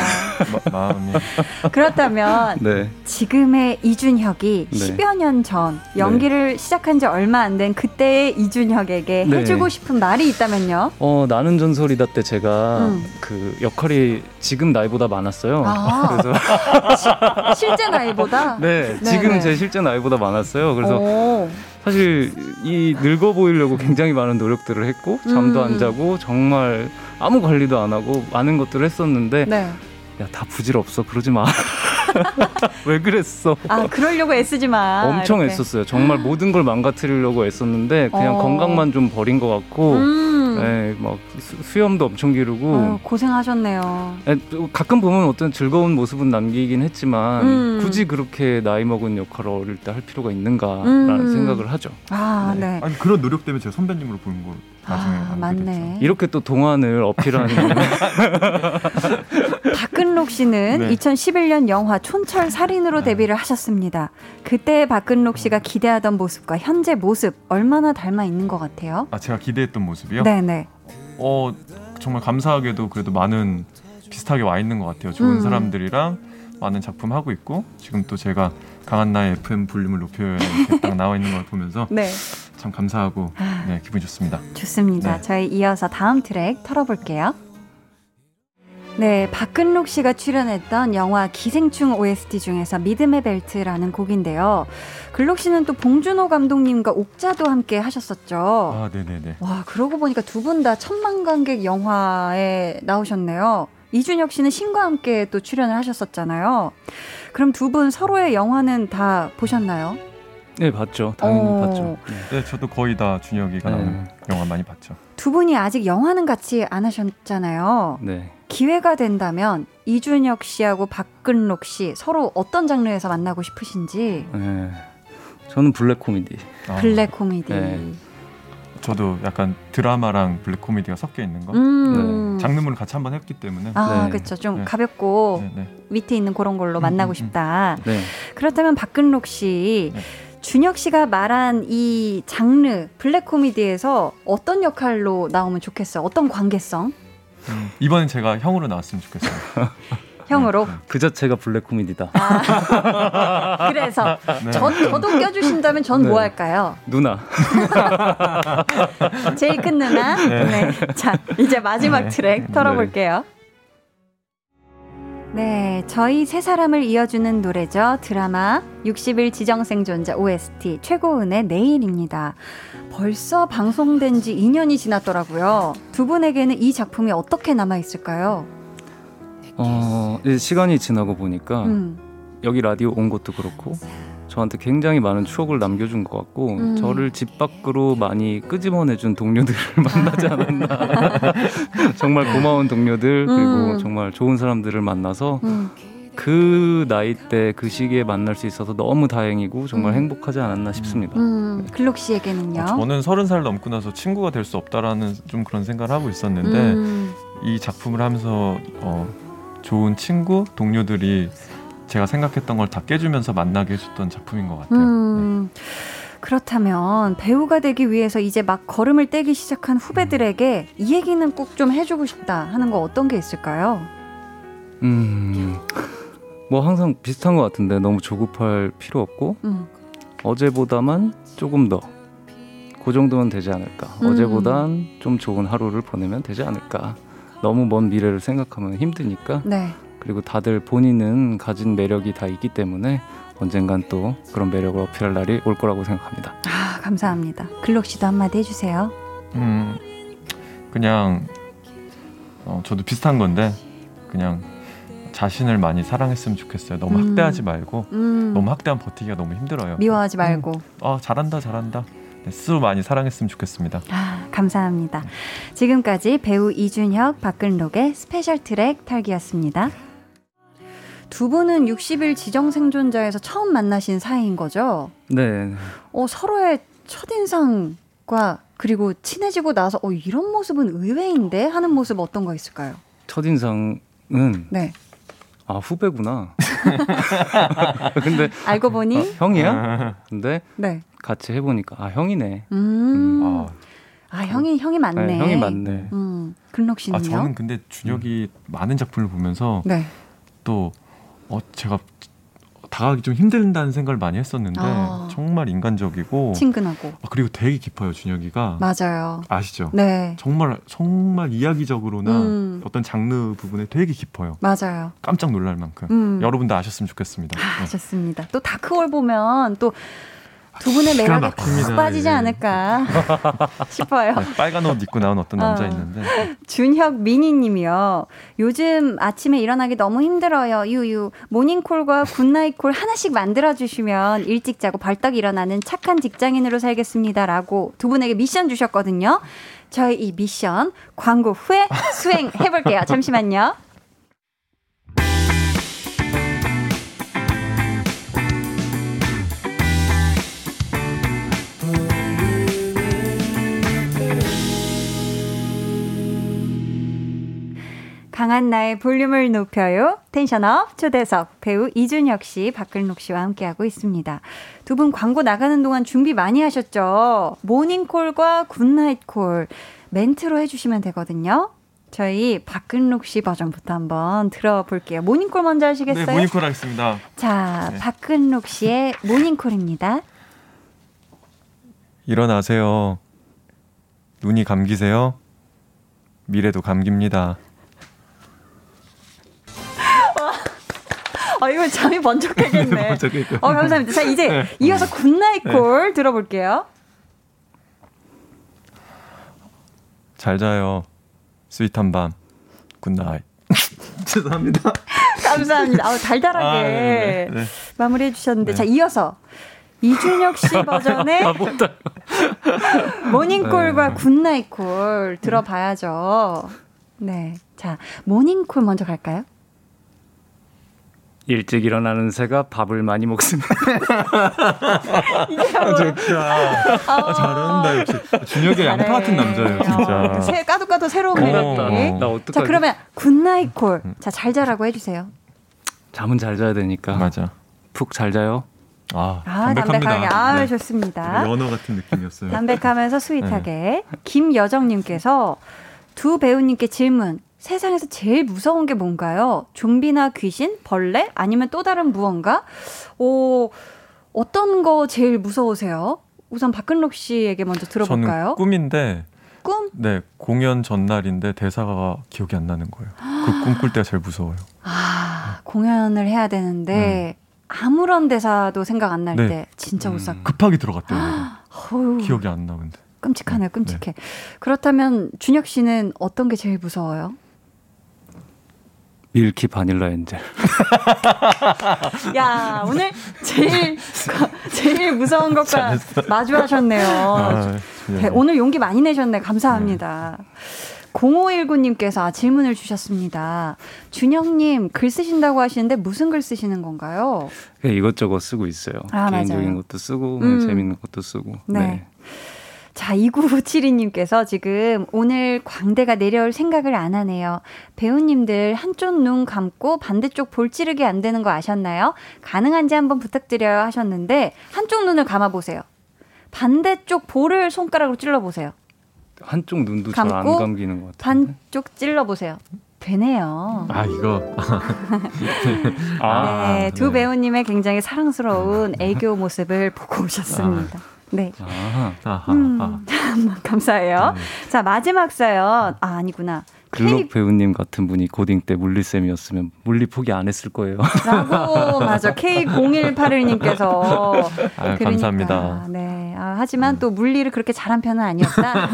마, 마음이 그렇다면 네. 지금의 이준혁이 네. 10여 년 전 연기를 시작한 지 얼마 안 된 그때의 이준혁에게 네. 해주고 싶은 말이 있다면요? 어 나는 전설이다 때 제가 음. 그 역할이 지금 나이보다 많았어요. 아. 그래서 실제 나이보다? 네, 네, 지금 네. 제 실제 나이보다 많았어요. 그래서 오. 사실 이 늙어 보이려고 굉장히 많은 노력들을 했고 잠도 음. 안 자고 정말 아무 관리도 안 하고 많은 것들을 했었는데 네. 야다 부질없어 그러지 마. 왜 그랬어? 아, 그러려고 애쓰지 마. 엄청 이렇게. 애썼어요. 정말 모든 걸 망가뜨리려고 애썼는데 그냥 어. 건강만 좀 버린 것 같고, 음. 네, 막 수- 수염도 엄청 기르고. 아유, 고생하셨네요. 에, 또 가끔 보면 어떤 즐거운 모습은 남기긴 했지만 음. 굳이 그렇게 나이 먹은 역할을 어릴 때 할 필요가 있는가라는 음. 생각을 하죠. 아, 네. 아니 그런 노력 때문에 제가 선배님으로 보는 걸 나중에 아, 맞네. 됐죠. 이렇게 또 동안을 어필하는 박근록 씨는 네. 2011년 영화 촌철 살인으로 데뷔를 하셨습니다. 그때 박근록 씨가 기대하던 모습과 현재 모습 얼마나 닮아 있는 것 같아요? 아 제가 기대했던 모습이요? 네네. 어 정말 감사하게도 그래도 많은 비슷하게 와 있는 것 같아요. 좋은 음. 사람들이랑 많은 작품 하고 있고 지금 또 제가 강한 나의 FM 볼륨을 높여요 이렇게 딱 나와 있는 걸 보면서 네. 참 감사하고 아. 네 기분이 좋습니다. 좋습니다. 네. 저희 이어서 다음 트랙 털어볼게요. 네, 박근록 씨가 출연했던 영화 기생충 OST 중에서 믿음의 벨트라는 곡인데요. 근록 씨는 또 봉준호 감독님과 옥자도 함께 하셨었죠. 아 네네네. 와, 그러고 보니까 두 분 다 천만 관객 영화에 나오셨네요. 이준혁 씨는 신과 함께 또 출연을 하셨었잖아요. 그럼 두 분 서로의 영화는 다 보셨나요? 네 봤죠, 당연히 어. 봤죠. 네. 네 저도 거의 다 준혁이가 네. 나오는 영화 많이 봤죠. 두 분이 아직 영화는 같이 안 하셨잖아요. 네. 기회가 된다면 이준혁 씨하고 박근록 씨 서로 어떤 장르에서 만나고 싶으신지 네. 저는 블랙 코미디. 아, 블랙 코미디. 네. 저도 약간 드라마랑 블랙 코미디가 섞여 있는 거. 음. 장르물을 같이 한번 했기 때문에. 아, 네. 그렇죠. 좀 네. 가볍고 네, 네. 위트 있는 그런 걸로 음, 만나고 음, 음. 싶다. 네. 그렇다면 박근록 씨, 네. 준혁 씨가 말한 이 장르 블랙 코미디에서 어떤 역할로 나오면 좋겠어요? 어떤 관계성? 음, 이번엔 제가 형으로 나왔으면 좋겠어요. 형으로. 네, 그 자체가 블랙 코미디다. 그래서 네. 저, 저도 껴주신다면 전뭐 네. 할까요? 누나. 제일 큰 누나. 네. 자, 이제 마지막 네. 트랙 털어볼게요. 네, 저희 세 사람을 이어주는 노래죠. 드라마 60일 지정생존자 OST 최고은의 내일입니다. 벌써 방송된 지 2년이 지났더라고요. 두 분에게는 이 작품이 어떻게 남아 있을까요? 어, 이제 시간이 지나고 보니까 음, 여기 라디오 온 것도 그렇고 저한테 굉장히 많은 추억을 남겨준 것 같고 음. 저를 집 밖으로 많이 끄집어내준 동료들을 만나지 않았나 정말 고마운 동료들 그리고 음. 정말 좋은 사람들을 만나서 음. 그 나이 때 그 시기에 만날 수 있어서 너무 다행이고 정말 음. 행복하지 않았나 싶습니다. 음, 글록 씨에게는요? 어, 저는 서른 살 넘고 나서 친구가 될 수 없다라는 좀 그런 생각을 하고 있었는데 음, 이 작품을 하면서 어, 좋은 친구 동료들이 제가 생각했던 걸 다 깨주면서 만나게 해줬던 작품인 것 같아요. 네. 음, 그렇다면 배우가 되기 위해서 이제 막 걸음을 떼기 시작한 후배들에게 이 얘기는 꼭 좀 해주고 싶다 하는 거 어떤 게 있을까요? 음, 뭐 항상 비슷한 것 같은데 너무 조급할 필요 없고 음, 어제보다만 조금 더. 그 정도면 되지 않을까. 음. 어제보단 좀 좋은 하루를 보내면 되지 않을까. 너무 먼 미래를 생각하면 힘드니까. 네. 그리고 다들 본인은 가진 매력이 다 있기 때문에 언젠간 또 그런 매력을 어필할 날이 올 거라고 생각합니다. 아, 감사합니다. 글록 씨도 한마디 해주세요. 음, 그냥 어, 저도 비슷한 건데 그냥 자신을 많이 사랑했으면 좋겠어요. 너무 음. 학대하지 말고 음, 너무 학대하면 버티기가 너무 힘들어요. 미워하지 말고. 아 잘한다 잘한다. 네, 스스로 많이 사랑했으면 좋겠습니다. 아, 감사합니다. 지금까지 배우 이준혁, 박근록의 special track 털기였습니다. 두 분은 60일 지정 생존자에서 처음 만나신 사이인 거죠? 네. 어, 서로의 첫인상과 그리고 친해지고 나서 어, 이런 모습은 의외인데 하는 모습 어떤 거 있을까요? 첫인상은 네. 아, 후배구나. 근데 알고 보니 어, 형이야? 근데 네. 같이 해보니까 아 형이네. 음. 아, 아, 형이 형이 맞네. 네, 형이 맞네. 음. 근록 씨는요? 아 저는 근데 준혁이 많은 작품을 보면서 네. 또 어, 제가 다가가기 좀 힘든다는 생각을 많이 했었는데 아. 정말 인간적이고 친근하고. 아, 그리고 되게 깊어요 준혁이가 맞아요. 아시죠? 네. 정말 정말 이야기적으로나 음. 어떤 장르 부분에 되게 깊어요. 맞아요. 깜짝 놀랄 만큼. 음. 여러분도 아셨으면 좋겠습니다. 아, 네. 좋습니다. 또 다크홀 보면 또 두 분의 매력에. 푹 빠지지 예. 않을까 싶어요. 네, 빨간 옷 입고 나온 어떤 남자 어. 있는데 준혁 미니님이요. 요즘 아침에 일어나기 너무 힘들어요. 유유. 모닝콜과 goodnight call 하나씩 만들어 주시면 일찍 자고 벌떡 일어나는 착한 직장인으로 살겠습니다라고 두 분에게 미션 주셨거든요. 저희 이 미션 광고 후에 수행해 볼게요. 잠시만요. 강한나의 볼륨을 높여요. tension up 초대석 배우 이준혁 씨, 박근록 씨와 함께하고 있습니다. 두 분 광고 나가는 동안 준비 많이 하셨죠? 모닝콜과 goodnight call 멘트로 해주시면 되거든요. 저희 박근록 씨 버전부터 한번 들어볼게요. 모닝콜 먼저 하시겠어요? 네 모닝콜 하겠습니다. 자, 네. 박근록 씨의 모닝콜입니다. 일어나세요. 눈이 감기세요? 미래도 감깁니다. 어, 이거 잠이 번쩍하겠네. 어, 감사합니다. 자, 이제 네. 이어서 goodnight call 들어볼게요. 잘 자요. sweet한 밤. good night. 죄송합니다. 감사합니다. 아우, 달달하게 아, 네, 네, 네. 마무리해 주셨는데 네. 자 이어서 이준혁 씨 버전의 아 못다. 모닝콜과 네. goodnight call 들어봐야죠. 네, 자 모닝콜 먼저 갈까요? 일찍 일어나는 새가 밥을 많이 먹습니다. 아, 좋다. 아, 잘한다 역시. 준혁이 양파 같은 남자예요 어, 진짜. 새, 까도 까도 새로운 어, 매력이. 나 어떡하지? 자 그러면 goodnight call. 음. 자잘 자라고 해주세요. 잠은 잘 자야 되니까. 맞아. 푹 잘 자요. 아, 아. 담백하게. 아 네. 좋습니다. 연어 같은 느낌이었어요. 담백하면서 스윗하게. 김여정님께서 두 배우님께 질문. 세상에서 제일 무서운 게 뭔가요? 좀비나 귀신, 벌레, 아니면 또 다른 무언가? 오, 어떤 거 제일 무서우세요? 우선 박근록 씨에게 먼저 들어볼까요? 저는 꿈인데 꿈? 네 공연 전날인데 대사가 기억이 안 나는 거예요. 그 꿈꿀 때가 제일 무서워요. 아, 공연을 해야 되는데 아무런 대사도 생각 안 날때 네. 진짜 못 사. 음. 급하게 들어갔대요. 기억이 안 나는데. 끔찍하네요, 끔찍해. 그렇다면 준혁 씨는 어떤 게 제일 무서워요? 밀키 바닐라 엔젤. 야, 오늘 제일 제일 무서운 것과 마주하셨네요. 아, 네, 네. 오늘 용기 많이 내셨네. 감사합니다. 0519님께서 아, 질문을 주셨습니다. 준영님 글 쓰신다고 하시는데 무슨 글 쓰시는 건가요? 그냥 이것저것 쓰고 있어요. 아, 개인적인 맞아요. 것도 쓰고 음. 재밌는 것도 쓰고. 네. 자, 2972님께서 지금 오늘 광대가 내려올 생각을 안 하네요. 배우님들 한쪽 눈 감고 반대쪽 볼 찌르기 안 되는 거 아셨나요? 가능한지 한번 부탁드려요 하셨는데 한쪽 눈을 감아보세요. 반대쪽 볼을 손가락으로 찔러보세요. 한쪽 눈도 잘 안 감기는 것 같아요. 반쪽 찔러보세요. 되네요. 아 이거 아, 네, 두 네. 배우님의 굉장히 사랑스러운 애교 모습을 보고 오셨습니다. 네. 아, 아하, 음, 아. 감사해요. 네. 자, 마지막 사연. 아, 아니구나. 글록 배우님 같은 분이 고딩 때 물리쌤이었으면 물리 포기 안 했을 거예요. 라고 맞아 K0181님께서 아유, 감사합니다. 네. 아, 하지만 또 물리를 그렇게 잘한 편은 아니었다.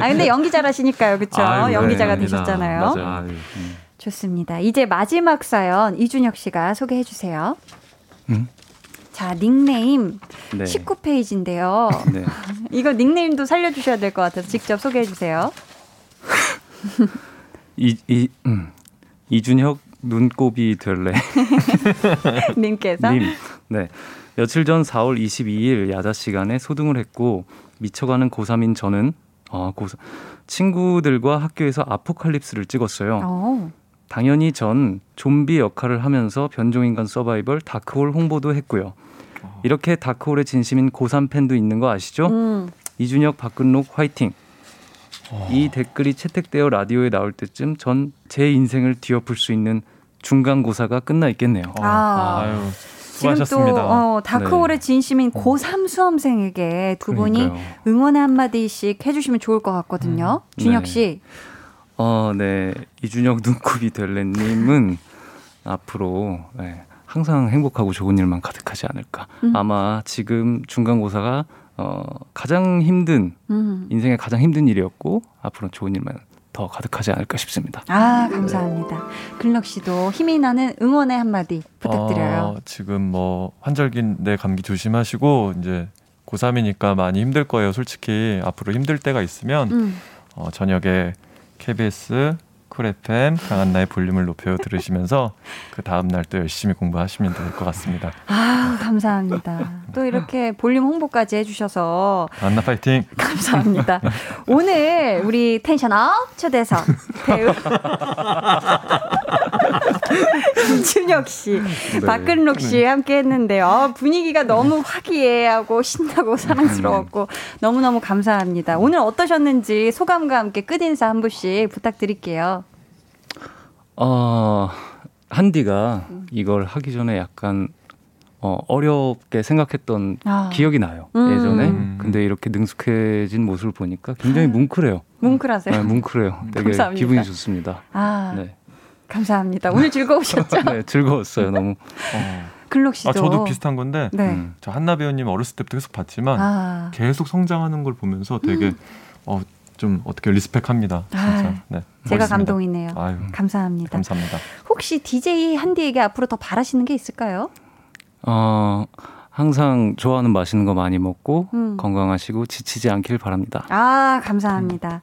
아 근데 연기 잘하시니까요, 그렇죠? 연기자가 네, 되셨잖아요. 맞아요. 아유, 음. 좋습니다. 이제 마지막 사연 이준혁 씨가 소개해 주세요. 음? 자, 닉네임 네. 19페이지인데요. 네. 이거 닉네임도 살려주셔야 될 것 같아서 직접 소개해 주세요. 이, 이, 음. 이준혁 눈곱이 될래. 님께서 님. 네. 며칠 전 4월 22일 야자 시간에 소등을 했고 미쳐가는 고3인 저는 아, 고3 친구들과 학교에서 아포칼립스를 찍었어요. 어, 당연히 전 좀비 역할을 하면서 변종인간 서바이벌 다크홀 홍보도 했고요. 이렇게 다크홀의 진심인 고3 팬도 있는 거 아시죠? 음. 이준혁 박근록 화이팅. 이 댓글이 채택되어 라디오에 나올 때쯤 전 제 인생을 뒤엎을 수 있는 중간고사가 끝나 있겠네요. 아. 아유, 지금 또 수고하셨습니다. 어, 다크홀의 진심인 고3 수험생에게 두 분이 네. 그러니까요. 응원의 한마디씩 해주시면 좋을 것 같거든요. 음. 준혁 네. 씨. 어, 네. 이준혁 눈곱이 될래님은 앞으로 네, 항상 행복하고 좋은 일만 가득하지 않을까. 음. 아마 지금 중간고사가 어, 가장 힘든 음. 인생의 가장 힘든 일이었고 앞으로 좋은 일만 더 가득하지 않을까 싶습니다. 아, 감사합니다. 글럭 씨도 힘이 나는 응원의 한마디 부탁드려요. 어, 지금 뭐 환절기인데 감기 조심하시고 이제 고3이니까 많이 힘들 거예요. 솔직히 앞으로 힘들 때가 있으면 음. 어, 저녁에 KBS 쿨 FM 강한나의 볼륨을 높여 들으시면서 그 다음 날 또 열심히 공부하시면 될 것 같습니다. 아, 감사합니다. 또 이렇게 볼륨 홍보까지 해주셔서 강한나 파이팅. 감사합니다. 오늘 우리 텐션업 초대석 배우 이준혁 씨, 박근록 씨 함께 했는데요. 어, 분위기가 너무 화기애애하고 신나고 사랑스러웠고 너무너무 감사합니다. 오늘 어떠셨는지 소감과 함께 끝인사 한 분씩 부탁드릴게요. 어, 한디가 음. 이걸 하기 전에 약간 어, 어렵게 생각했던 아. 기억이 나요. 음. 예전에. 음. 근데 이렇게 능숙해진 모습을 보니까 굉장히 뭉클해요. 뭉클하세요. 네, 뭉클해요. 되게 감사합니다. 기분이 좋습니다. 아, 네. 감사합니다. 오늘 즐거우셨죠? 네, 즐거웠어요. 너무. 어. 글록 씨도. 아 저도 비슷한 건데 네. 음. 저 한나 배우님 어렸을 때부터 계속 봤지만 아, 계속 성장하는 걸 보면서 되게 어, 좀 어떻게 리스펙합니다. 진짜. 아, 네, 제가 멋있습니다. 감동이네요. 아유, 감사합니다. 감사합니다. 혹시 DJ 한디에게 앞으로 더 바라시는 게 있을까요? 어, 항상 좋아하는 맛있는 거 많이 먹고 음. 건강하시고 지치지 않길 바랍니다. 아, 감사합니다.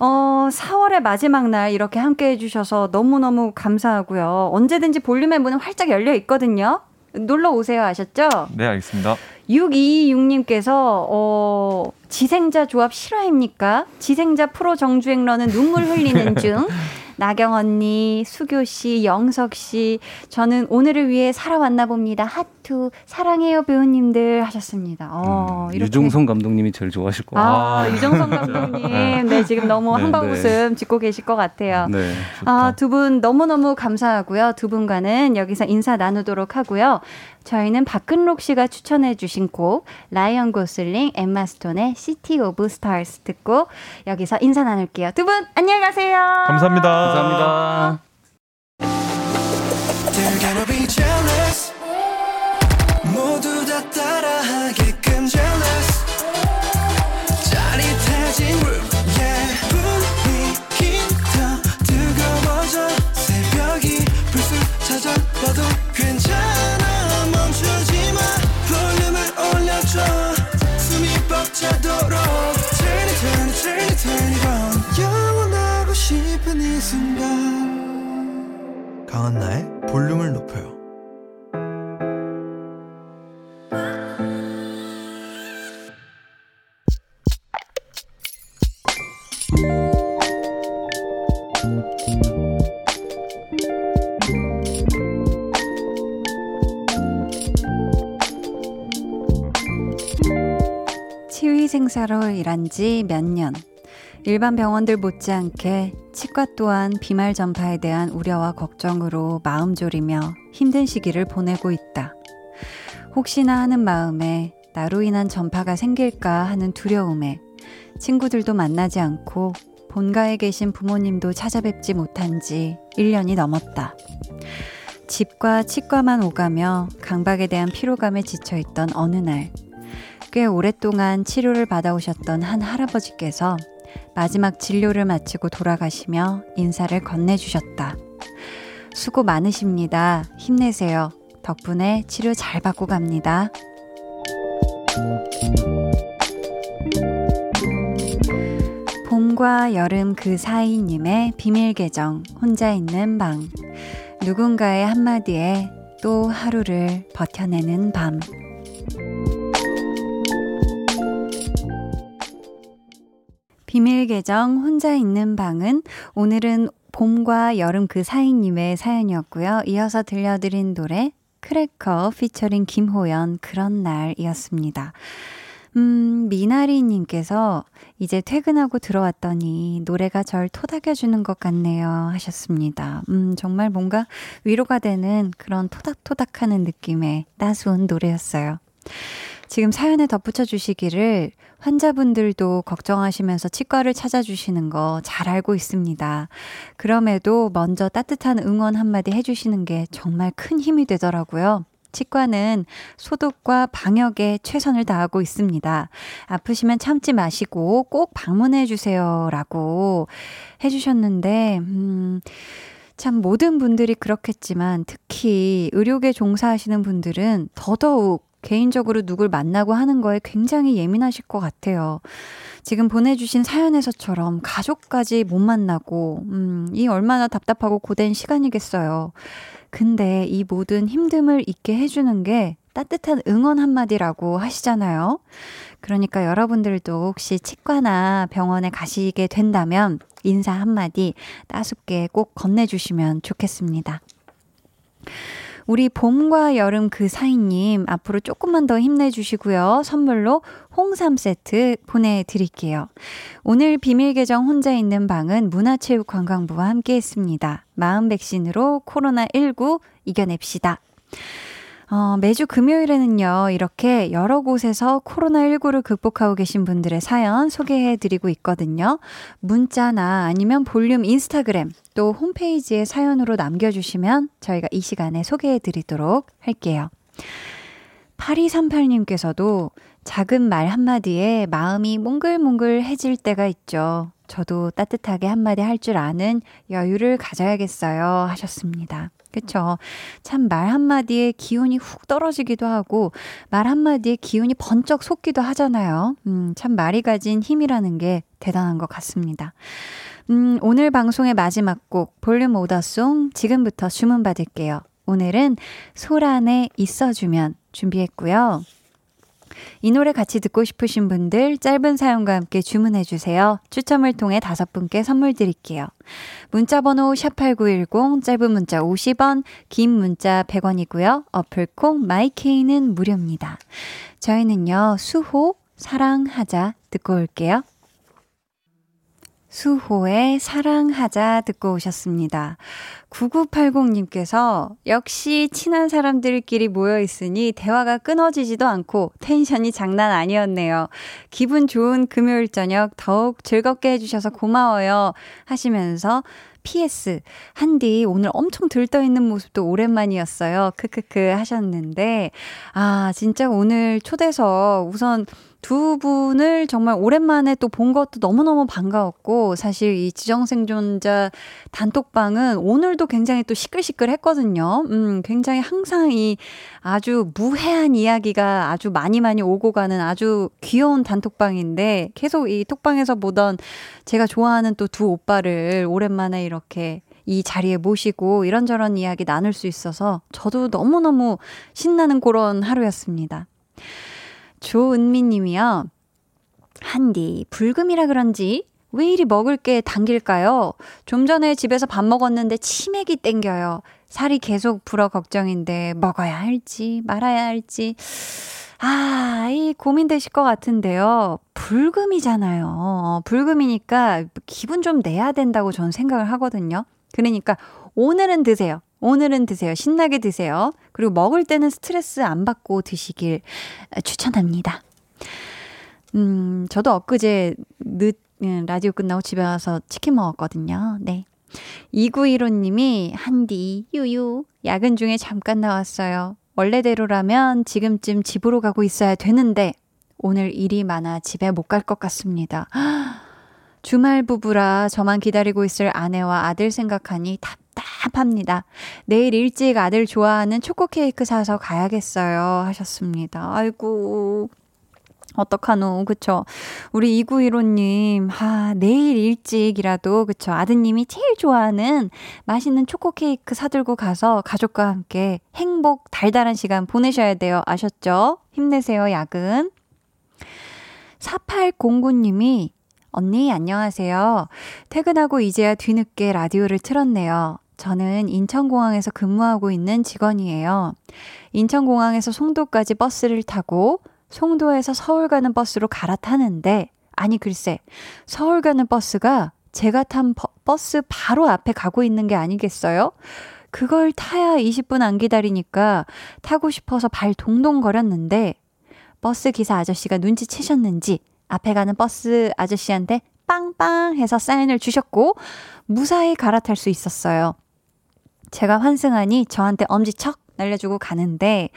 어, 4월의 마지막 날 이렇게 함께 해주셔서 너무너무 감사하고요. 언제든지 볼륨의 문은 활짝 열려 있거든요. 놀러 오세요. 아셨죠? 네, 알겠습니다. 626님께서, 어, 지생자 조합 실화입니까? 지생자 프로 정주행러는 눈물 흘리는 중. 나경 언니, 수교 씨, 영석 씨, 저는 오늘을 위해 살아왔나 봅니다. 하트, 사랑해요 배우님들 하셨습니다. 어, 음, 이렇게. 유종선 감독님이 제일 좋아하실 것 같아요. 아, 아. 유종선 감독님. 네, 지금 너무 네, 한방 네. 웃음 짓고 계실 것 같아요. 네. 아, 두 분 너무 너무 감사하고요. 두 분과는 여기서 인사 나누도록 하고요. 저희는 박근록 씨가 추천해 주신 곡 라이언 고슬링 엠마 스톤의 City of Stars 듣고 여기서 인사 나눌게요. 두 분 안녕히 가세요. 감사합니다. 감사합니다. 치위생사로 일한 지 몇 년. 일반 병원들 못지않게 치과 또한 비말 전파에 대한 우려와 걱정으로 마음 졸이며 힘든 시기를 보내고 있다. 혹시나 하는 마음에 나로 인한 전파가 생길까 하는 두려움에 친구들도 만나지 않고 본가에 계신 부모님도 찾아뵙지 못한 지 1년이 넘었다. 집과 치과만 오가며 강박에 대한 피로감에 지쳐 있던 어느 날, 꽤 오랫동안 치료를 받아오셨던 한 할아버지께서 마지막 진료를 마치고 돌아가시며 인사를 건네주셨다. 수고 많으십니다. 힘내세요. 덕분에 치료 잘 받고 갑니다. 봄과 여름 그 사이님의 비밀 계정, 혼자 있는 방. 누군가의 한마디에 또 하루를 버텨내는 밤. 비밀 계정 혼자 있는 방은 오늘은 봄과 여름 그 사이님의 사연이었고요. 이어서 들려드린 노래 크래커 피처링 김호연 그런 날이었습니다. 음, 미나리님께서 이제 퇴근하고 들어왔더니 노래가 절 토닥여주는 것 같네요 하셨습니다. 음, 정말 뭔가 위로가 되는 그런 토닥토닥 하는 느낌의 따스운 노래였어요. 지금 사연에 덧붙여 주시기를 환자분들도 걱정하시면서 치과를 찾아주시는 거 잘 알고 있습니다. 그럼에도 먼저 따뜻한 응원 한마디 해주시는 게 정말 큰 힘이 되더라고요. 치과는 소독과 방역에 최선을 다하고 있습니다. 아프시면 참지 마시고 꼭 방문해 주세요. 라고 해주셨는데, 음, 참 모든 분들이 그렇겠지만 특히 의료계 종사하시는 분들은 더더욱 개인적으로 누굴 만나고 하는 거에 굉장히 예민하실 것 같아요. 지금 보내주신 사연에서처럼 가족까지 못 만나고, 음, 이 얼마나 답답하고 고된 시간이겠어요. 근데 이 모든 힘듦을 잊게 해주는 게 따뜻한 응원 한마디라고 하시잖아요. 그러니까 여러분들도 혹시 치과나 병원에 가시게 된다면 인사 한마디 따숩게 꼭 건네주시면 좋겠습니다. 우리 봄과 여름 그 사이님 앞으로 조금만 더 힘내주시고요. 선물로 홍삼 세트 보내드릴게요. 오늘 비밀 계정 혼자 있는 방은 문화체육관광부와 함께 했습니다. 마음 백신으로 코로나19 이겨냅시다. 어, 매주 금요일에는요, 이렇게 여러 곳에서 코로나19를 극복하고 계신 분들의 사연 소개해 드리고 있거든요. 문자나 아니면 볼륨 인스타그램 또 홈페이지에 사연으로 남겨주시면 저희가 이 시간에 소개해 드리도록 할게요. 8238님께서도 작은 말 한마디에 마음이 몽글몽글해질 때가 있죠. 저도 따뜻하게 한마디 할 줄 아는 여유를 가져야겠어요. 하셨습니다. 그쵸. 참 말 한마디에 기운이 훅 떨어지기도 하고, 말 한마디에 기운이 번쩍 솟기도 하잖아요. 음, 참 말이 가진 힘이라는 게 대단한 것 같습니다. 음, 오늘 방송의 마지막 곡, 볼륨 오더송 지금부터 주문받을게요. 오늘은 소란에 있어주면 준비했고요. 이 노래 같이 듣고 싶으신 분들 짧은 사연과 함께 주문해 주세요. 추첨을 통해 다섯 분께 선물 드릴게요. 문자 번호 샵8910 짧은 문자 50원, 긴 문자 100원이고요. 어플 콩 마이케이는 무료입니다. 저희는요. 수호 사랑하자 듣고 올게요. 수호의 사랑하자 듣고 오셨습니다. 9980님께서 역시 친한 사람들끼리 모여 있으니 대화가 끊어지지도 않고 텐션이 장난 아니었네요. 기분 좋은 금요일 저녁 더욱 즐겁게 해주셔서 고마워요. 하시면서 PS, 한디 오늘 엄청 들떠 있는 모습도 오랜만이었어요. 크크크 하셨는데, 아, 진짜 오늘 초대석 우선 두 분을 정말 오랜만에 또 본 것도 너무너무 반가웠고, 사실 이 지정생존자 단톡방은 오늘도 굉장히 또 시끌시끌 했거든요. 음, 굉장히 항상 이 아주 무해한 이야기가 아주 많이 많이 오고 가는 아주 귀여운 단톡방인데, 계속 이 톡방에서 보던 제가 좋아하는 또 두 오빠를 오랜만에 이렇게 이 자리에 모시고 이런저런 이야기 나눌 수 있어서 저도 너무너무 신나는 그런 하루였습니다. 조은미 님이요. 한디, 불금이라 그런지 왜 이리 먹을 게 당길까요? 좀 전에 집에서 밥 먹었는데 치맥이 땡겨요. 살이 계속 불어 걱정인데 먹어야 할지 말아야 할지. 아, 이 고민되실 것 같은데요. 불금이잖아요. 불금이니까 기분 좀 내야 된다고 저는 생각을 하거든요. 그러니까 오늘은 드세요. 오늘은 드세요. 신나게 드세요. 그리고 먹을 때는 스트레스 안 받고 드시길 추천합니다. 음, 저도 엊그제 늦, 음, 라디오 끝나고 집에 와서 치킨 먹었거든요. 네. 2915님이 한디, 유유, 야근 중에 잠깐 나왔어요. 원래대로라면 지금쯤 집으로 가고 있어야 되는데, 오늘 일이 많아 집에 못 갈 것 같습니다. 주말 부부라 저만 기다리고 있을 아내와 아들 생각하니 답 답합니다. 내일 일찍 아들 좋아하는 초코 케이크 사서 가야겠어요. 하셨습니다. 아이고. 어떡하노, 그쵸? 우리 2915님, 아, 내일 일찍이라도, 그쵸? 아드님이 제일 좋아하는 맛있는 초코 케이크 사들고 가서 가족과 함께 행복, 달달한 시간 보내셔야 돼요. 아셨죠? 힘내세요, 야근. 4809님이 언니, 안녕하세요. 퇴근하고 이제야 뒤늦게 라디오를 틀었네요. 저는 인천공항에서 근무하고 있는 직원이에요. 인천공항에서 송도까지 버스를 타고 송도에서 서울 가는 버스로 갈아타는데, 아니, 글쎄, 서울 가는 버스가 제가 탄 버, 버스 바로 앞에 가고 있는 게 아니겠어요? 그걸 타야 20분 안 기다리니까 타고 싶어서 발 동동거렸는데, 버스 기사 아저씨가 눈치채셨는지 앞에 가는 버스 아저씨한테 빵빵 해서 사인을 주셨고, 무사히 갈아탈 수 있었어요. 제가 환승하니 저한테 엄지척 날려주고 가는데,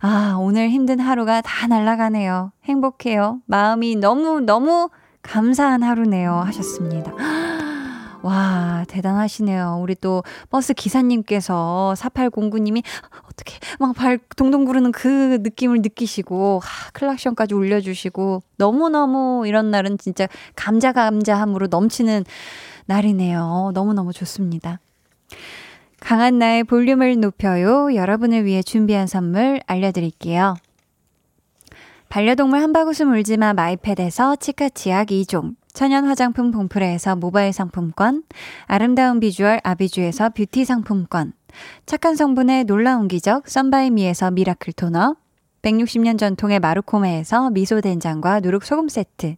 아, 오늘 힘든 하루가 다 날아가네요. 행복해요. 마음이 너무너무 감사한 하루네요. 하셨습니다. 와, 대단하시네요. 우리 또 버스 기사님께서 4809님이 어떻게 막 발 동동 구르는 그 느낌을 느끼시고, 하, 클락션까지 울려주시고, 너무너무 이런 날은 진짜 감사 감사함으로 넘치는 날이네요. 너무너무 좋습니다. 강한나의 볼륨을 높여요. 여러분을 위해 준비한 선물 알려드릴게요. 반려동물 한바구음 울지마 마이패드에서 치카치약 2종, 천연 화장품 봉프레에서 모바일 상품권, 아름다운 비주얼 아비주에서 뷰티 상품권, 착한 성분의 놀라운 기적 썬바이미에서 miracle toner, 160년 전통의 마루코메에서 미소 된장과 누룩 소금 세트,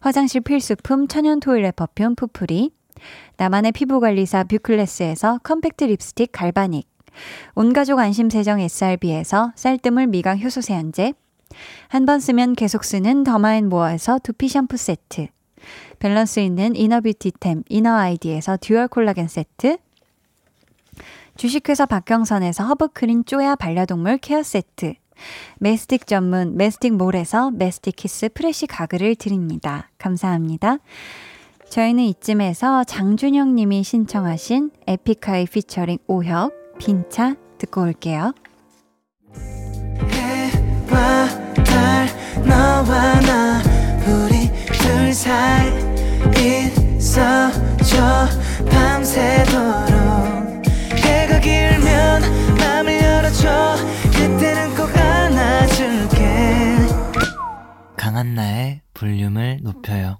화장실 필수품 천연 toilet perfume 푸풀이, 나만의 피부관리사 뷰클래스에서 컴팩트 립스틱 갈바닉, 온가족 안심세정 SRB에서 쌀뜨물 미강 효소 세안제, 한 번 쓰면 계속 쓰는 더마앤모어에서 두피 샴푸 세트, 밸런스 있는 inner beauty템 이너아이디에서 dual 콜라겐 세트, 주식회사 박경선에서 허브크린 쪼야 반려동물 care 세트, 메스틱 전문 메스틱몰에서 메스틱 kiss fresh 가글을 드립니다. 감사합니다. 저희는 이쯤에서 장준영 님이 신청하신 에픽하이 피처링 오혁 빈차 듣고 올게요. 해와 달 너와 나 우리 둘 사이 있어줘 밤새도록 해가 길면 맘을 열어줘 그때는 꼭 안아줄게 강한 나의 볼륨을 높여요.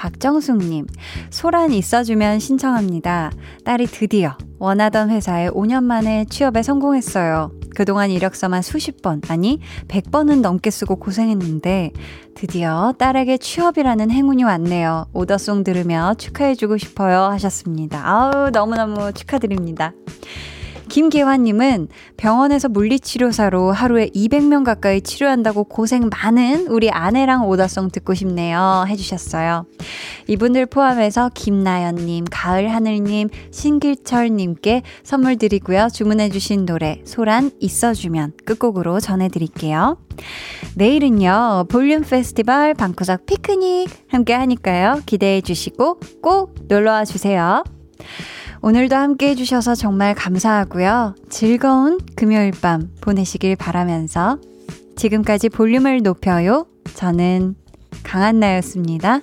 박정숙님, 소란 있어주면 신청합니다. 딸이 드디어 원하던 회사에 5년 만에 취업에 성공했어요. 그동안 이력서만 수십 번, 아니, 100번은 넘게 쓰고 고생했는데, 드디어 딸에게 취업이라는 행운이 왔네요. 오더송 들으며 축하해주고 싶어요. 하셨습니다. 아우, 너무너무 축하드립니다. 김계환님은 병원에서 물리치료사로 하루에 200명 가까이 치료한다고 고생 많은 우리 아내랑 오다송 듣고 싶네요. 해주셨어요. 이분들 포함해서 김나연님, 가을하늘님, 신길철님께 선물 드리고요. 주문해주신 노래 소란 있어주면 끝곡으로 전해드릴게요. 내일은요, 볼륨 페스티벌 방구석 피크닉 함께 하니까요. 기대해 주시고 꼭 놀러와 주세요. 오늘도 함께 해주셔서 정말 감사하고요. 즐거운 금요일 밤 보내시길 바라면서 지금까지 볼륨을 높여요. 저는 강한나였습니다.